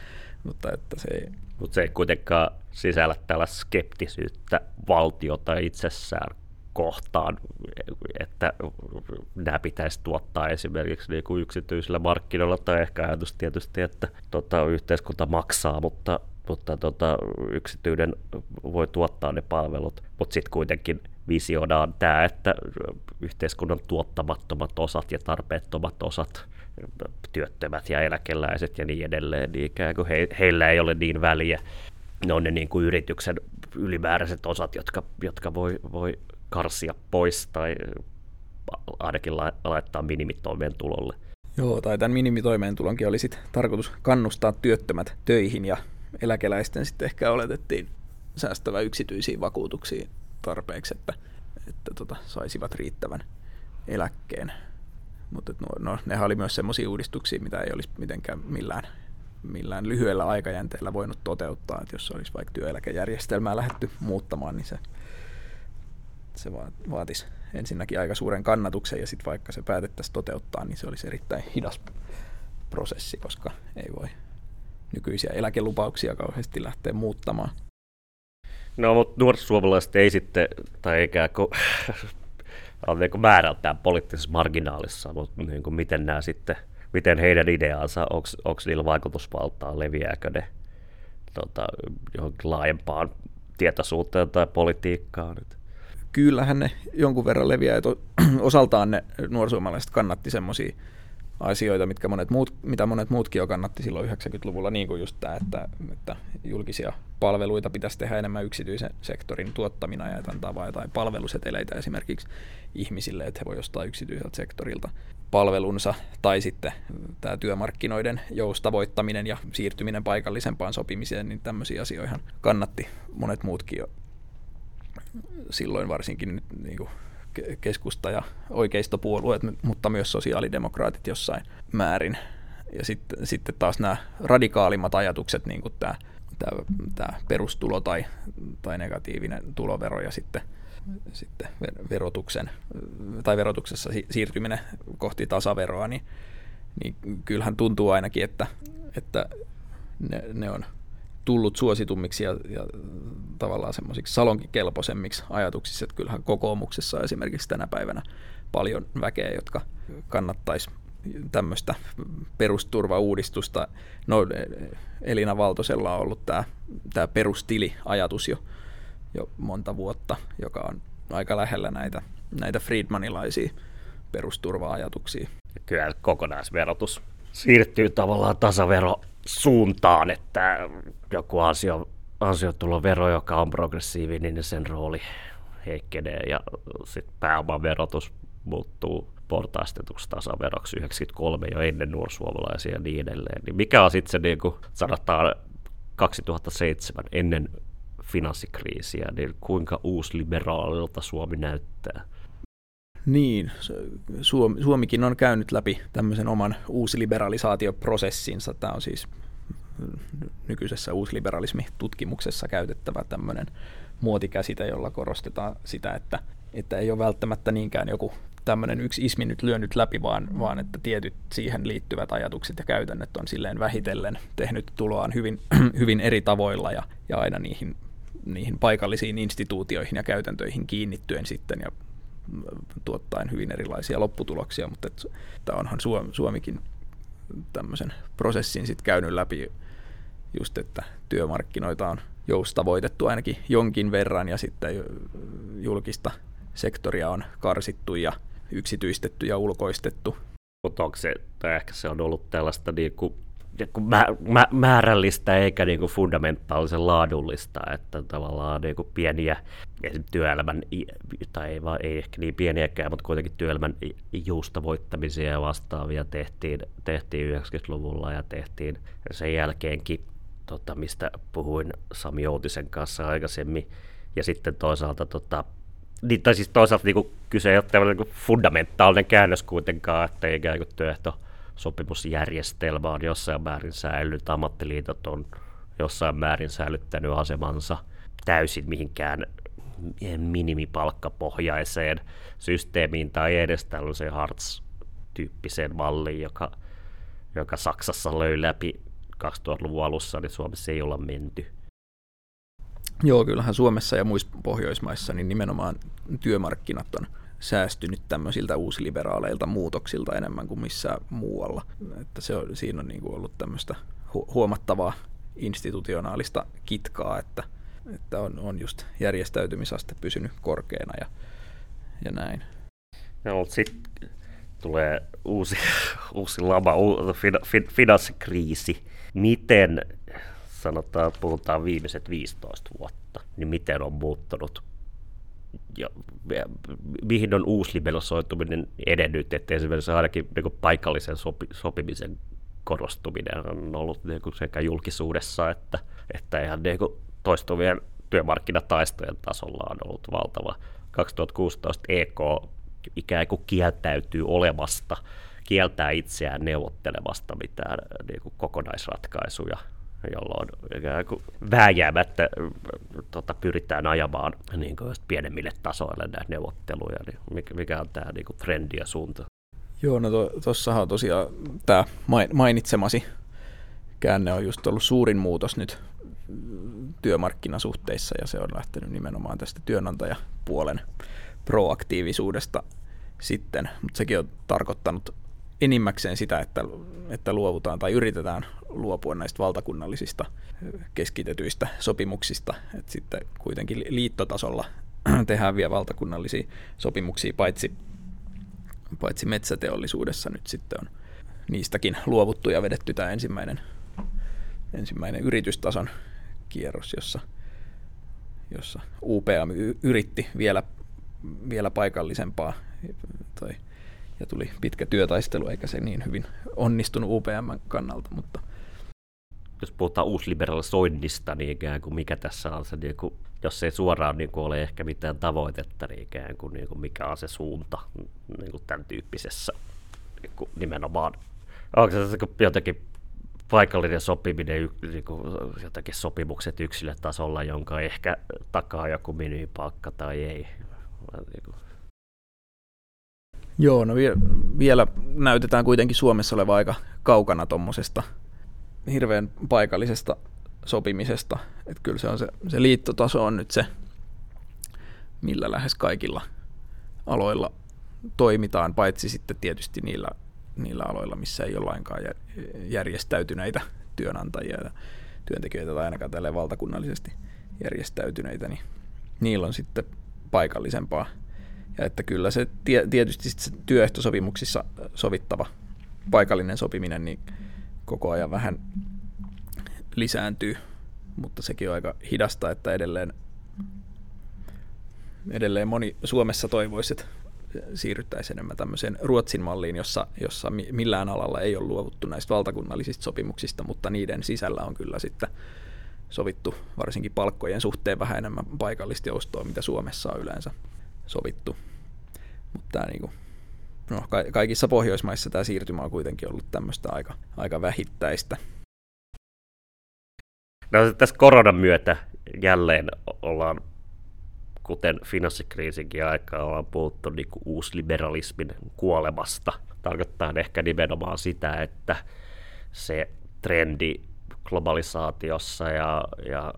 mutta että se ei... Mutta se ei kuitenkaan sisällä tällaista skeptisyyttä valtiota itsessään kohtaan, että nämä pitäisi tuottaa esimerkiksi niin kuin yksityisillä markkinoilla, tai ehkä ajatus tietysti, että tota, yhteiskunta maksaa, mutta, mutta tota, yksityinen voi tuottaa ne palvelut, mutta sitten kuitenkin visioidaan tämä, että yhteiskunnan tuottamattomat osat ja tarpeettomat osat, työttömät ja eläkeläiset ja niin edelleen, niin ikään kuin he, heillä ei ole niin väliä. Ne on ne niin kuin yrityksen ylimääräiset osat, jotka, jotka voi, voi karsia pois tai ainakin laittaa minimitoimeentulolle. Joo, tai tämän minimitoimeentulonkin oli sitten tarkoitus kannustaa työttömät töihin ja eläkeläisten sitten ehkä oletettiin säästävä yksityisiin vakuutuksiin tarpeeksi, että, että tota, saisivat riittävän eläkkeen. Mutta no, no, nehän oli myös sellaisia uudistuksia, mitä ei olisi mitenkään millään, millään lyhyellä aikajänteellä voinut toteuttaa. Että jos olisi vaikka työeläkejärjestelmää lähdetty muuttamaan, niin se, se vaatisi ensinnäkin aika suuren kannatuksen ja sitten vaikka se päätettäisiin toteuttaa, niin se olisi erittäin hidas prosessi, koska ei voi nykyisiä eläkelupauksia kauheasti lähteä muuttamaan. No, mutta nuoret suomalaiset ei sitten, tai ikään kuin on niin kuin määrältään poliittisessa marginaalissa, mutta niin kuin miten nämä sitten, miten heidän ideaansa, onko niillä vaikutusvaltaa, leviääkö ne tota, johonkin laajempaan tietoisuuteen tai politiikkaan? Kyllähän ne jonkun verran leviää, että osaltaan ne nuorisuomalaiset kannatti semmoisia asioita, mitkä monet muut, mitä monet muutkin jo kannatti silloin 90-luvulla, niin kuin just tämä, että, että julkisia palveluita pitäisi tehdä enemmän yksityisen sektorin tuottamina ja antaa vain jotain palveluseteleitä esimerkiksi ihmisille, että he voi ostaa yksityiseltä sektorilta palvelunsa, tai sitten tämä työmarkkinoiden joustavoittaminen ja siirtyminen paikallisempaan sopimiseen, niin tämmöisiä asioihin kannatti monet muutkin jo silloin varsinkin nyt niin kuin keskusta- ja oikeistopuolueet, mutta myös sosiaalidemokraatit jossain määrin. Ja sitten, sitten taas nämä radikaalimmat ajatukset, niin kuin tämä, tämä, tämä perustulo tai, tai negatiivinen tulovero ja sitten, sitten verotuksen, tai verotuksessa siirtyminen kohti tasaveroa, niin, niin kyllähän tuntuu ainakin, että, että ne, ne on tullut suositummiksi ja, ja tavallaan semmoisiksi salonkikelpoisemmiksi ajatuksissa, että kyllähän kokoomuksessa esimerkiksi tänä päivänä paljon väkeä, jotka kannattaisi tämmöistä perusturvauudistusta. No, Elina Valtosella on ollut tämä, tämä perustili-ajatus jo, jo monta vuotta, joka on aika lähellä näitä, näitä Friedmanilaisia perusturva-ajatuksia. Kyllä kokonaisverotus siirtyy tavallaan tasavero suuntaan, että joku ansio, ansiotulovero, joka on progressiivinen, niin sen rooli heikkenee ja sitten pääomaverotus muuttuu portaistetuksi tasaveroksi 93 jo ennen nuorsuomalaisia ja niin edelleen. Niin mikä on sitten se, niin kuin sanotaan 2007 ennen finanssikriisiä, niin kuinka uusliberaalilta Suomi näyttää? Niin, Suomi, Suomikin on käynyt läpi tämmöisen oman uusliberalisaatioprosessinsa. Tämä on siis nykyisessä uusliberalismi-tutkimuksessa käytettävä tämmöinen muotikäsite, jolla korostetaan sitä, että, että ei ole välttämättä niinkään joku tämmöinen yksi ismi nyt lyönyt läpi, vaan, vaan että tietyt siihen liittyvät ajatukset ja käytännöt on silleen vähitellen tehnyt tuloaan hyvin, hyvin eri tavoilla ja, ja aina niihin, niihin paikallisiin instituutioihin ja käytäntöihin kiinnittyen sitten ja tuottaen hyvin erilaisia lopputuloksia, mutta et, että onhan Suomikin tämmöisen prosessin sitten käynyt läpi just, että työmarkkinoita on joustavoitettu ainakin jonkin verran ja sitten julkista sektoria on karsittu ja yksityistetty ja ulkoistettu. Mutta onko se, tai ehkä se on ollut tällaista niin kuin mä, mä, määrällistä eikä niin kuin fundamentaalisen laadullista, että tavallaan niin kuin pieniä työelämän, tai ei, vaan, ei ehkä niin pieniäkään, mutta kuitenkin työelämän joustavoittamisia ja vastaavia tehtiin, tehtiin 90-luvulla ja tehtiin sen jälkeenkin, tota, mistä puhuin Sami Joutisen kanssa aikaisemmin, ja sitten toisaalta tota, niin, tai siis toisaalta niin kuin, kyse ei ole niin fundamentaalinen käännös kuitenkaan, että ikään kuin työehto sopimusjärjestelmä on jossain määrin säilynyt, ammattiliitot on jossain määrin säilyttänyt asemansa täysin mihinkään minimipalkkapohjaiseen systeemiin tai edes tällaiseen Hartz-tyyppiseen malliin, joka, joka Saksassa löi läpi 2000-luvun alussa, niin Suomessa ei olla menty. Joo, kyllähän Suomessa ja muissa Pohjoismaissa niin nimenomaan työmarkkinat on säästynyt tämmöisiltä uusiliberaaleilta muutoksilta enemmän kuin missään muualla. Että se on, siinä on niin kuin ollut tämmöistä hu- huomattavaa institutionaalista kitkaa, että, että on, on just järjestäytymisaste pysynyt korkeana ja, ja näin. No, sitten tulee uusi, uusi lama, uusi finanssikriisi. Miten, sanotaan, puhutaan viimeiset 15 vuotta, niin miten on muuttunut ja, on uusliberalisoituminen edennyt, että esimerkiksi ainakin niin paikallisen sopi, sopimisen korostuminen on ollut niin kuin sekä julkisuudessa että, että ihan niin kuin toistuvien työmarkkinataistojen tasolla on ollut valtava. 2016 EK ikään kuin kieltäytyy olemasta, kieltää itseään neuvottelemasta mitään niin kuin kokonaisratkaisuja, jolloin vääjäämättä tota, pyritään ajamaan niin kuin pienemmille tasoille näitä neuvotteluja, niin mikä, on tämä niin kuin trendi ja suunta? Joo, no tuossahan on tosiaan tämä mainitsemasi käänne on just ollut suurin muutos nyt työmarkkinasuhteissa ja se on lähtenyt nimenomaan tästä työnantajapuolen proaktiivisuudesta sitten, mutta sekin on tarkoittanut enimmäkseen sitä, että, että luovutaan tai yritetään luopua näistä valtakunnallisista keskitetyistä sopimuksista, että sitten kuitenkin liittotasolla tehdään vielä valtakunnallisia sopimuksia, paitsi, paitsi metsäteollisuudessa nyt sitten on niistäkin luovuttu ja vedetty tämä ensimmäinen, ensimmäinen yritystason kierros, jossa, jossa UPM yritti vielä, vielä paikallisempaa tai, ja tuli pitkä työtaistelu, eikä se niin hyvin onnistunut UPM kannalta, mutta jos puhutaan uusliberalisoinnista, niin ikään kuin mikä tässä on se, niin kuin, jos ei suoraan niin kuin ole ehkä mitään tavoitetta, niin ikään kuin, niin kuin mikä on se suunta niin kuin tämän tyyppisessä niin kuin nimenomaan. Onko se jotenkin paikallinen sopiminen, niin kuin jotakin sopimukset yksilötasolla, jonka ehkä takaa joku minimipalkka tai ei? Niin kuin. Joo, no vielä, vielä näytetään kuitenkin Suomessa oleva aika kaukana tuommoisesta hirveän paikallisesta sopimisesta. Että kyllä se, on se, se liittotaso on nyt se, millä lähes kaikilla aloilla toimitaan, paitsi sitten tietysti niillä, niillä aloilla, missä ei ole lainkaan järjestäytyneitä työnantajia ja työntekijöitä tai ainakaan tälle valtakunnallisesti järjestäytyneitä, niin niillä on sitten paikallisempaa. Ja että kyllä se tietysti se työehtosopimuksissa sovittava paikallinen sopiminen, niin koko ajan vähän lisääntyy, mutta sekin on aika hidasta, että edelleen, edelleen moni Suomessa toivoisi, että siirryttäisiin enemmän tämmöiseen Ruotsin malliin, jossa, jossa millään alalla ei ole luovuttu näistä valtakunnallisista sopimuksista, mutta niiden sisällä on kyllä sitten sovittu varsinkin palkkojen suhteen vähän enemmän paikallista joustoa, mitä Suomessa on yleensä sovittu. Mutta tämä niinku no, ka- kaikissa Pohjoismaissa tämä siirtymä on kuitenkin ollut tämmöistä aika, aika vähittäistä. No, tässä koronan myötä jälleen ollaan, kuten finanssikriisinkin aikaa, ollaan puhuttu niin kuin uusliberalismin kuolemasta. Tarkoittaa ehkä nimenomaan sitä, että se trendi globalisaatiossa ja, ja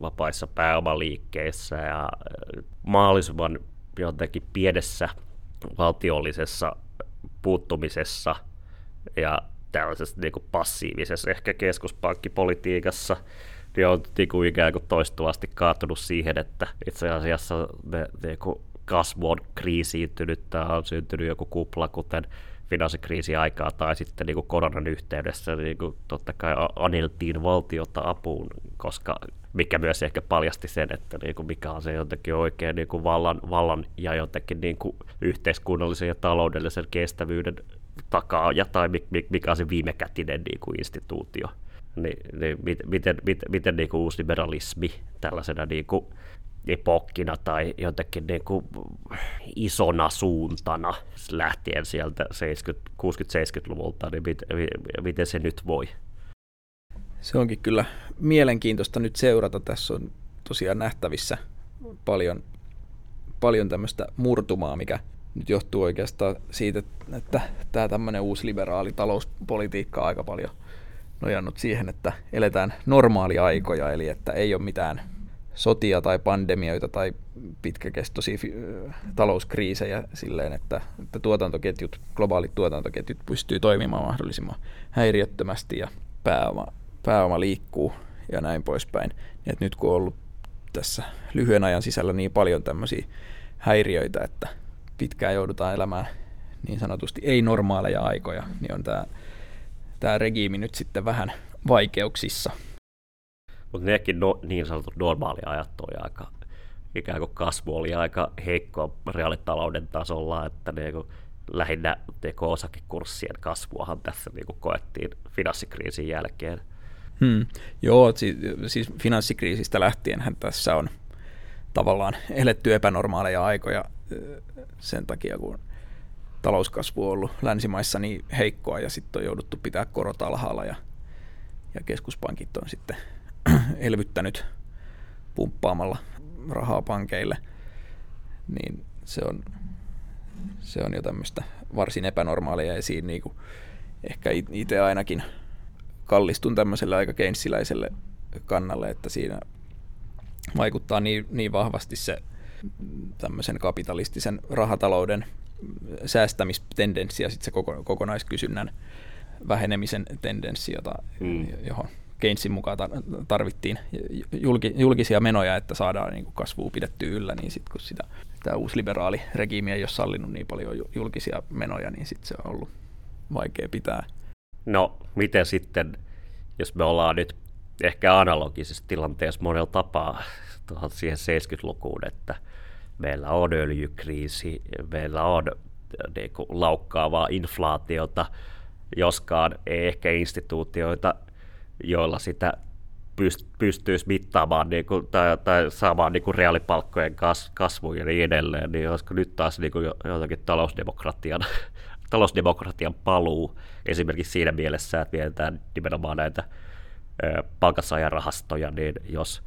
vapaissa pääomaliikkeissä ja mahdollisimman jotenkin pienessä valtiollisessa puuttumisessa ja tällaisessa niin kuin passiivisessa ehkä keskuspankkipolitiikassa niin on niin kuin ikään kuin toistuvasti kaatunut siihen, että itse asiassa me, niin kuin kasvu on kriisiytynyt tai on syntynyt joku kupla, kuten finanssikriisi aikaa tai sitten niin kuin koronan yhteydessä niin kuin totta kai aneltiin valtiota apuun, koska mikä myös ehkä paljasti sen, että niin kuin mikä on se jotenkin oikein niin kuin vallan, vallan ja jotenkin niin kuin yhteiskunnallisen ja taloudellisen kestävyyden takaa, ja tai mikä on se viimekätinen niin kuin instituutio. Niin, niin miten, miten, miten, miten niin kuin uusliberalismi tällaisena niin kuin epokkina tai jotenkin niin kuin isona suuntana lähtien sieltä 60-70-luvulta, niin miten, miten se nyt voi? Se onkin kyllä mielenkiintoista nyt seurata. Tässä on tosiaan nähtävissä paljon, paljon tämmöistä murtumaa, mikä nyt johtuu oikeastaan siitä, että tämä tämmöinen uusi liberaali talouspolitiikka aika paljon nojannut siihen, että eletään normaaliaikoja, eli että ei ole mitään sotia tai pandemioita tai pitkäkestoisia talouskriisejä silleen, että, että tuotantoketjut, globaalit tuotantoketjut pystyy toimimaan mahdollisimman häiriöttömästi ja pääoma, pääoma liikkuu ja näin poispäin. Ja nyt kun on ollut tässä lyhyen ajan sisällä niin paljon tämmöisiä häiriöitä, että pitkään joudutaan elämään niin sanotusti ei-normaaleja aikoja, niin on tämä, tämä regiimi nyt sitten vähän vaikeuksissa. Mutta nekin no, niin sanotut normaaliajat oli aika, ikään kuin kasvu oli aika heikkoa reaalitalouden tasolla, että ne, kun lähinnä osakekurssien kasvuahan tässä niin kuin koettiin finanssikriisin jälkeen. Hmm. Joo, siis, siis finanssikriisistä lähtienhän tässä on tavallaan eletty epänormaaleja aikoja sen takia, kun talouskasvu on ollut länsimaissa niin heikkoa ja sitten on jouduttu pitää korot alhaalla ja, ja keskuspankit on sitten elvyttänyt pumppaamalla rahaa pankeille, niin se on, se on jo tämmöistä varsin epänormaalia ja siinä niin kuin ehkä itse ainakin kallistun tämmöiselle aika keinsiläiselle kannalle, että siinä vaikuttaa niin, niin vahvasti se tämmöisen kapitalistisen rahatalouden säästämistendenssi ja sitten se koko, kokonaiskysynnän vähenemisen tendenssi, jota, mm. johon Keynesin mukaan tarvittiin julkisia menoja, että saadaan niin kasvua pidettyä yllä, niin sitten kun sitä, tämä liberaali regiimi ei ole sallinut niin paljon julkisia menoja, niin sitten se on ollut vaikea pitää. No, miten sitten, jos me ollaan nyt ehkä analogisessa tilanteessa monella tapaa tuohon siihen 70-lukuun, että meillä on öljykriisi, meillä on niin kuin, laukkaavaa inflaatiota, joskaan ei ehkä instituutioita, joilla sitä pystyisi mittaamaan niin kuin, tai, tai saamaan niin kuin reaalipalkkojen kas, kasvua ja niin edelleen, niin olisiko nyt taas niin kuin jotakin talousdemokratian, talousdemokratian paluu esimerkiksi siinä mielessä, että mietitään nimenomaan näitä palkansaajarahastoja, niin jos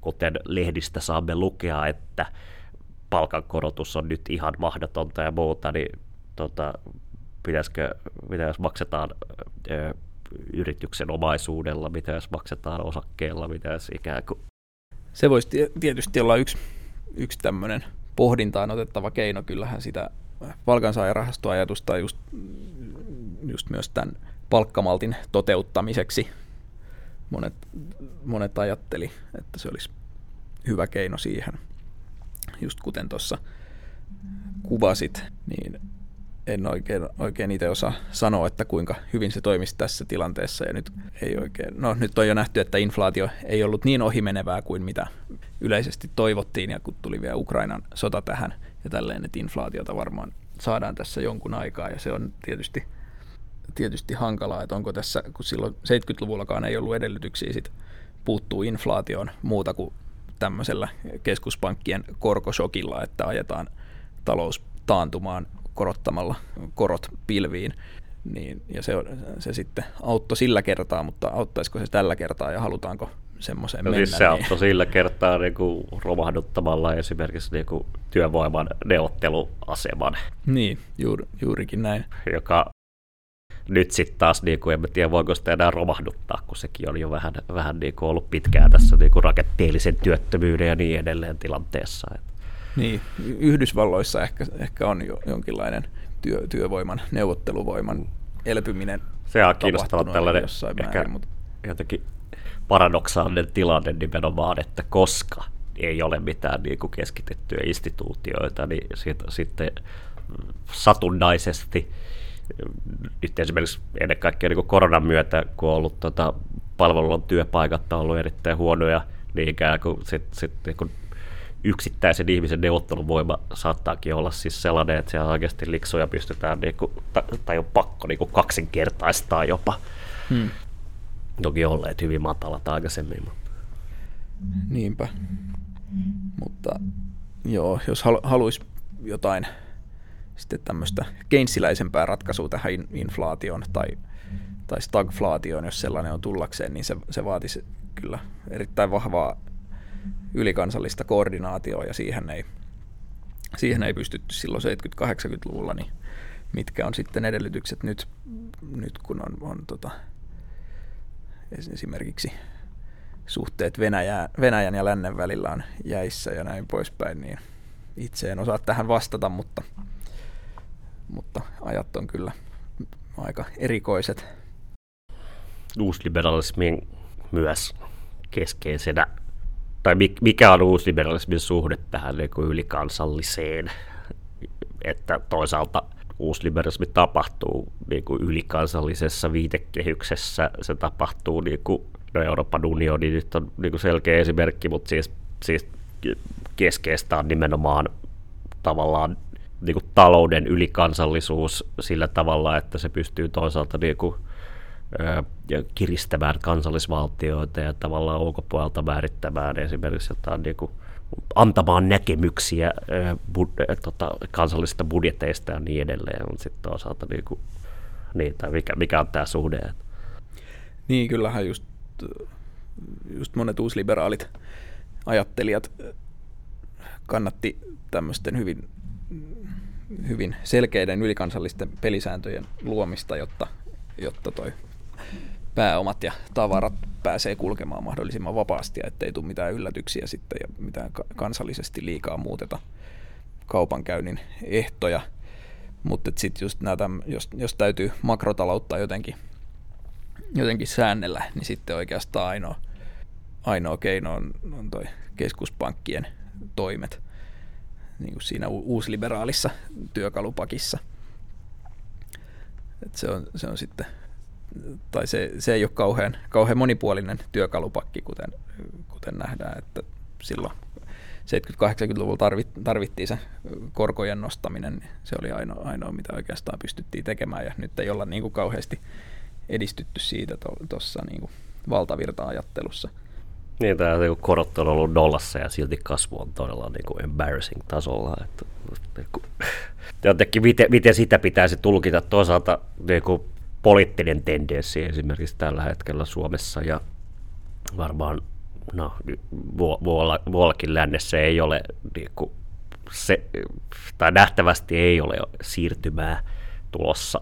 kuten lehdistä saamme lukea, että palkankorotus on nyt ihan mahdotonta ja muuta, niin tota, pitäisikö, mitä jos maksetaan yrityksen omaisuudella, mitä jos maksetaan osakkeella, mitä jos ikään kuin... Se voisi tietysti olla yksi, yksi tämmöinen pohdintaan otettava keino. Kyllähän sitä palkansaajarahastoajatusta just, just myös tämän palkkamaltin toteuttamiseksi monet, monet ajatteli, että se olisi hyvä keino siihen. Just kuten tuossa kuvasit, niin en oikein, oikein itse osaa sanoa, että kuinka hyvin se toimisi tässä tilanteessa. Ja nyt, ei oikein, no, nyt on jo nähty, että inflaatio ei ollut niin ohimenevää kuin mitä yleisesti toivottiin, ja kun tuli vielä Ukrainan sota tähän ja tälleen, että inflaatiota varmaan saadaan tässä jonkun aikaa, ja se on tietysti, tietysti hankalaa, että onko tässä, kun silloin 70-luvullakaan ei ollut edellytyksiä sit puuttuu inflaatioon muuta kuin tämmöisellä keskuspankkien korkosokilla, että ajetaan talous taantumaan korottamalla korot pilviin. Niin, ja se, se sitten auttoi sillä kertaa, mutta auttaisiko se tällä kertaa ja halutaanko semmoiseen no, mennä? Siis se niin... auttoi sillä kertaa niin kuin romahduttamalla esimerkiksi niin kuin työvoiman neuvotteluaseman. Niin, juuri, juurikin näin. Joka nyt sitten taas, niin kuin, en tiedä voiko sitä enää romahduttaa, kun sekin on jo vähän, vähän niin kuin ollut pitkään tässä niin kuin rakenteellisen työttömyyden ja niin edelleen tilanteessa. Että niin, Yhdysvalloissa ehkä, ehkä on jo jonkinlainen työ, työvoiman, neuvotteluvoiman elpyminen. Se on kiinnostava tällainen jossain ehkä määrin, mutta... jotenkin paradoksaalinen tilanne nimenomaan, että koska ei ole mitään niin kuin keskitettyjä instituutioita, niin sit, sitten satunnaisesti, nyt esimerkiksi ennen kaikkea niin koronan myötä, kun on ollut tota, palvelun työpaikat on ollut erittäin huonoja, niin ikään kuin sit, sit, niin kuin yksittäisen ihmisen neuvotteluvoima saattaakin olla siis sellainen, että siellä oikeasti liksoja pystytään, niin kuin, tai on pakko niin kuin kaksinkertaistaa jopa. Hmm. Toki olleet hyvin matalat aikaisemmin. Mutta. Niinpä. Mutta joo, jos halu, haluaisi jotain sitten tämmöistä keinsiläisempää ratkaisua tähän inflaatioon tai, tai stagflaatioon, jos sellainen on tullakseen, niin se, se vaatisi kyllä erittäin vahvaa ylikansallista koordinaatioa ja siihen ei, siihen ei pystytty silloin 70-80-luvulla, niin mitkä on sitten edellytykset nyt, nyt kun on, on tota, esimerkiksi suhteet Venäjään, Venäjän ja lännen välillä on jäissä ja näin poispäin, niin itse en osaa tähän vastata, mutta, mutta ajat on kyllä aika erikoiset. Uusliberalismin myös keskeisenä, tai mikä on uusliberalismin suhde tähän niin kuin ylikansalliseen, että toisaalta uusliberalismi tapahtuu niin kuin ylikansallisessa viitekehyksessä, se tapahtuu niin kuin, no Euroopan unioni nyt on niin kuin selkeä esimerkki, mutta siis, siis keskeistä on nimenomaan tavallaan niin kuin talouden ylikansallisuus sillä tavalla, että se pystyy toisaalta niin kuin, kiristämään kansallisvaltioita ja tavallaan ulkopuolelta määrittämään esimerkiksi jotain niin kuin, antamaan näkemyksiä bud, tota, kansallisista budjeteista ja niin edelleen, mutta sitten toisaalta niin kuin, niin, tai mikä, mikä on tämä suhde? Niin, kyllähän just, just monet uusliberaalit ajattelijat kannatti tämmöisten hyvin, hyvin selkeiden ylikansallisten pelisääntöjen luomista, jotta, jotta toi pääomat ja tavarat pääsee kulkemaan mahdollisimman vapaasti ja ettei tule mitään yllätyksiä sitten ja mitään kansallisesti liikaa muuteta kaupankäynnin ehtoja. Mutta sitten just näitä, jos, jos täytyy makrotaloutta jotenkin, jotenkin säännellä, niin sitten oikeastaan ainoa, ainoa keino on, on toi keskuspankkien toimet niin kuin siinä uusliberaalissa työkalupakissa. Et se, on, se on sitten tai se, se ei ole kauhean, kauhean monipuolinen työkalupakki, kuten, kuten nähdään, että silloin 70-80-luvulla tarvittiin se korkojen nostaminen, niin se oli ainoa, ainoa, mitä oikeastaan pystyttiin tekemään, ja nyt ei olla niin kuin kauheasti edistytty siitä tuossa to, niin valtavirta-ajattelussa. Niin, tämä niin korot on ollut nollassa ja silti kasvu on todella niin kuin embarrassing tasolla. Että, niin kuin, jotenkin, miten, miten sitä pitäisi tulkita toisaalta niin kuin poliittinen tendenssi esimerkiksi tällä hetkellä Suomessa ja varmaan no, muuallakin lännessä ei ole niin kuin se, tai nähtävästi ei ole siirtymää tulossa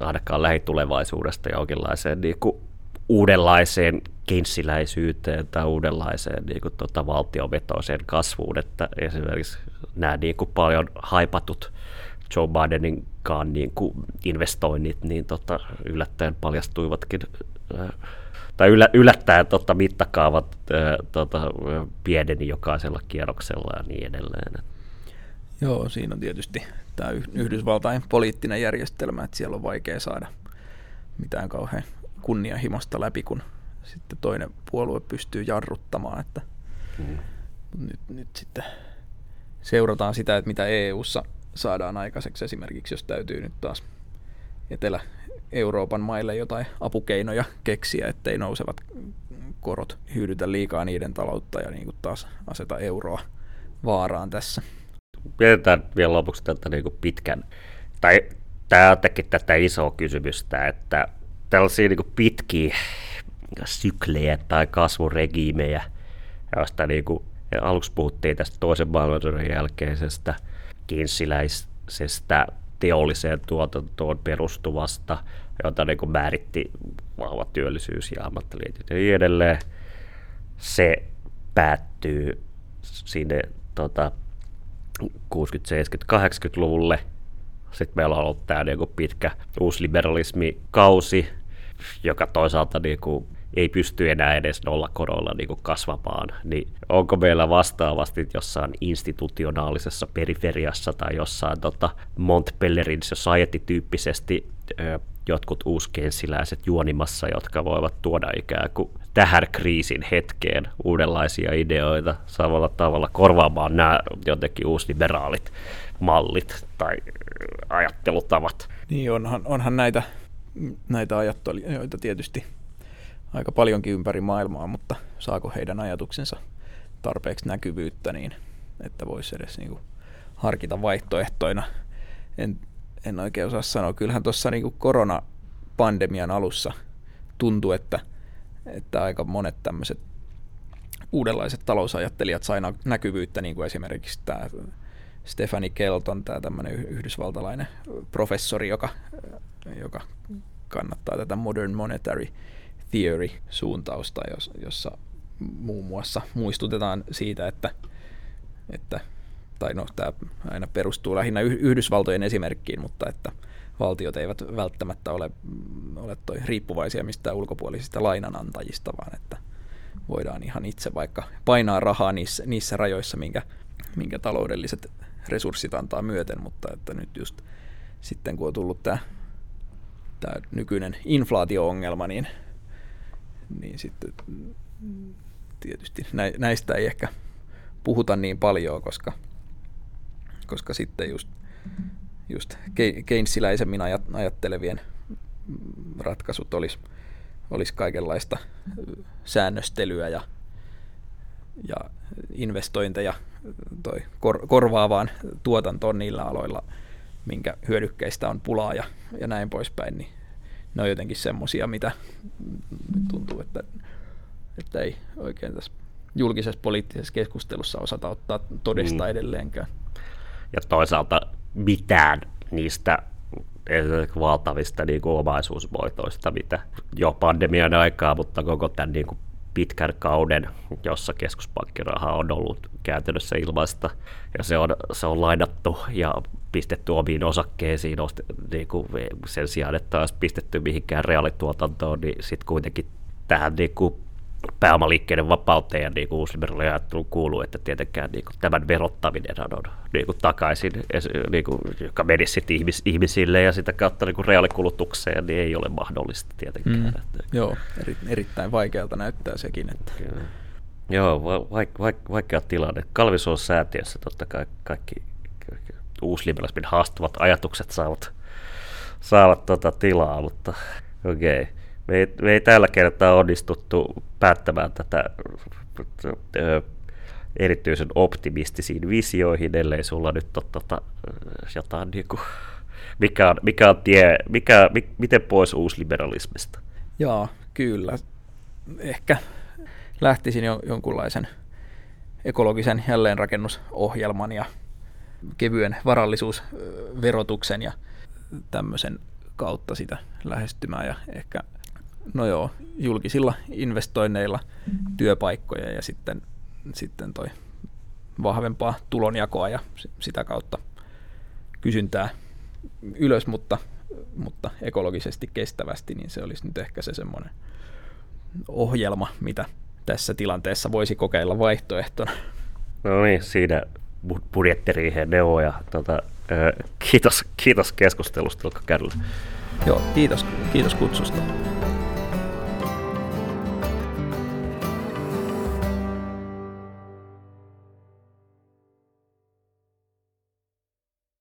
ainakaan lähitulevaisuudesta jonkinlaiseen niin kuin uudenlaiseen kenssiläisyyteen tai uudenlaiseen niin kuin, tota, valtiovetoiseen kasvuun, että esimerkiksi nämä niin kuin, paljon haipatut Joe Bideninkaan niin kuin investoinnit niin tota, yllättäen paljastuivatkin äh, tai yllä, yllättäen tota, mittakaavat äh, tota, pieneni jokaisella kierroksella ja niin edelleen. Joo, siinä on tietysti tämä Yhdysvaltain poliittinen järjestelmä, että siellä on vaikea saada mitään kauhean kunnianhimosta läpi, kun sitten toinen puolue pystyy jarruttamaan, että mm. nyt, nyt sitten seurataan sitä, että mitä EU:ssa saadaan aikaiseksi esimerkiksi, jos täytyy nyt taas Etelä-Euroopan maille jotain apukeinoja keksiä, ettei nousevat korot hyydytä liikaa niiden taloutta ja niin kuin taas aseta euroa vaaraan tässä. Mietitään vielä lopuksi tätä niin kuin pitkän, tai tämä tätä isoa kysymystä, että tällaisia niin kuin pitkiä syklejä tai kasvuregiimejä, joista niin kuin, aluksi puhuttiin tästä toisen maailmansodan jälkeisestä kinsiläisestä teolliseen tuotantoon perustuvasta, jota niin kuin määritti vahva työllisyys ja ammattiliitot ja niin edelleen. Se päättyy sinne tota, 60-, 70-, 80-luvulle. Sitten meillä on ollut tämä niin kuin pitkä uusliberalismi-kausi, joka toisaalta niin kuin ei pysty enää edes nollakoroilla niin kuin kasvamaan, niin onko meillä vastaavasti jossain institutionaalisessa periferiassa tai jossain tota Montpellerin society-tyyppisesti ö, jotkut uuskensiläiset juonimassa, jotka voivat tuoda ikään kuin tähän kriisin hetkeen uudenlaisia ideoita samalla tavalla korvaamaan nämä jotenkin uusliberaalit mallit tai ajattelutavat. Niin onhan, onhan näitä, näitä ajattelijoita tietysti aika paljonkin ympäri maailmaa, mutta saako heidän ajatuksensa tarpeeksi näkyvyyttä niin, että voisi edes niin kuin harkita vaihtoehtoina. En, en oikein osaa sanoa. Kyllähän tuossa niin koronapandemian alussa tuntui, että, että aika monet tämmöiset uudenlaiset talousajattelijat sai näkyvyyttä, niin kuin esimerkiksi tämä Stefani Kelton, tämä tämmöinen yhdysvaltalainen professori, joka, joka kannattaa tätä modern monetary theory-suuntausta, jossa muun muassa muistutetaan siitä, että, että tai no, tämä aina perustuu lähinnä Yhdysvaltojen esimerkkiin, mutta että valtiot eivät välttämättä ole, ole toi riippuvaisia mistään ulkopuolisista lainanantajista, vaan että voidaan ihan itse vaikka painaa rahaa niissä, niissä rajoissa, minkä, minkä taloudelliset resurssit antaa myöten, mutta että nyt just sitten kun on tullut tämä, tämä nykyinen inflaatio-ongelma, niin, niin sitten tietysti näistä ei ehkä puhuta niin paljon, koska, koska sitten just, just Keynesiläisemmin ajattelevien ratkaisut olisi, olisi kaikenlaista säännöstelyä ja, ja investointeja toi kor, korvaavaan tuotantoon niillä aloilla, minkä hyödykkeistä on pulaa ja, ja näin poispäin, niin ne on jotenkin semmoisia, mitä tuntuu, että, että ei oikein tässä julkisessa poliittisessa keskustelussa osata ottaa todesta mm. edelleenkään. Ja toisaalta mitään niistä valtavista niin kuin omaisuusvoitoista, mitä jo pandemian aikaa, mutta koko tämän niin kuin pitkän kauden, jossa keskuspankkiraha on ollut käytännössä ilmaista, ja se on, se on lainattu ja pistetty omiin osakkeisiin niin kuin sen sijaan, että olisi pistetty mihinkään reaalituotantoon, niin sitten kuitenkin tähän niin kuin pääomaliikkeiden vapauteen ja niin kuin ajattelu kuuluu, että tietenkään niin kuin tämän verottaminen on niin kuin takaisin, niin kuin, joka menisi sitten ihmis, ihmisille ja sitä kautta niin kuin reaalikulutukseen, niin ei ole mahdollista tietenkään. Mm. Että, Joo, eri, erittäin vaikealta näyttää sekin. Että. Kyllä. Joo, vaik, vaik, vaikea tilanne. Kalvisuon säätiössä totta kai kaikki, kaikki uusliberalismin haastavat ajatukset saavat, saavat tota tilaa, mutta okei. Okay me me ei tällä kertaa onnistuttu päättämään tätä erityisen optimistisiin visioihin, ellei sulla nyt ole tota, jotain niin kuin, mikä on, mikä on tie, mikä, mi, miten pois uusliberalismista? Joo, kyllä. Ehkä lähtisin jo jonkunlaisen ekologisen jälleenrakennusohjelman ja kevyen varallisuusverotuksen ja tämmöisen kautta sitä lähestymään ja ehkä no joo, julkisilla investoinneilla työpaikkoja ja sitten, sitten toi vahvempaa tulonjakoa ja sitä kautta kysyntää ylös, mutta, mutta ekologisesti kestävästi, niin se olisi nyt ehkä se semmoinen ohjelma, mitä tässä tilanteessa voisi kokeilla vaihtoehtona. No niin, siinä budjettiriiheen neuvoja. Tota, kiitos, kiitos keskustelusta, Kärlä. Joo, kiitos, kiitos kutsusta.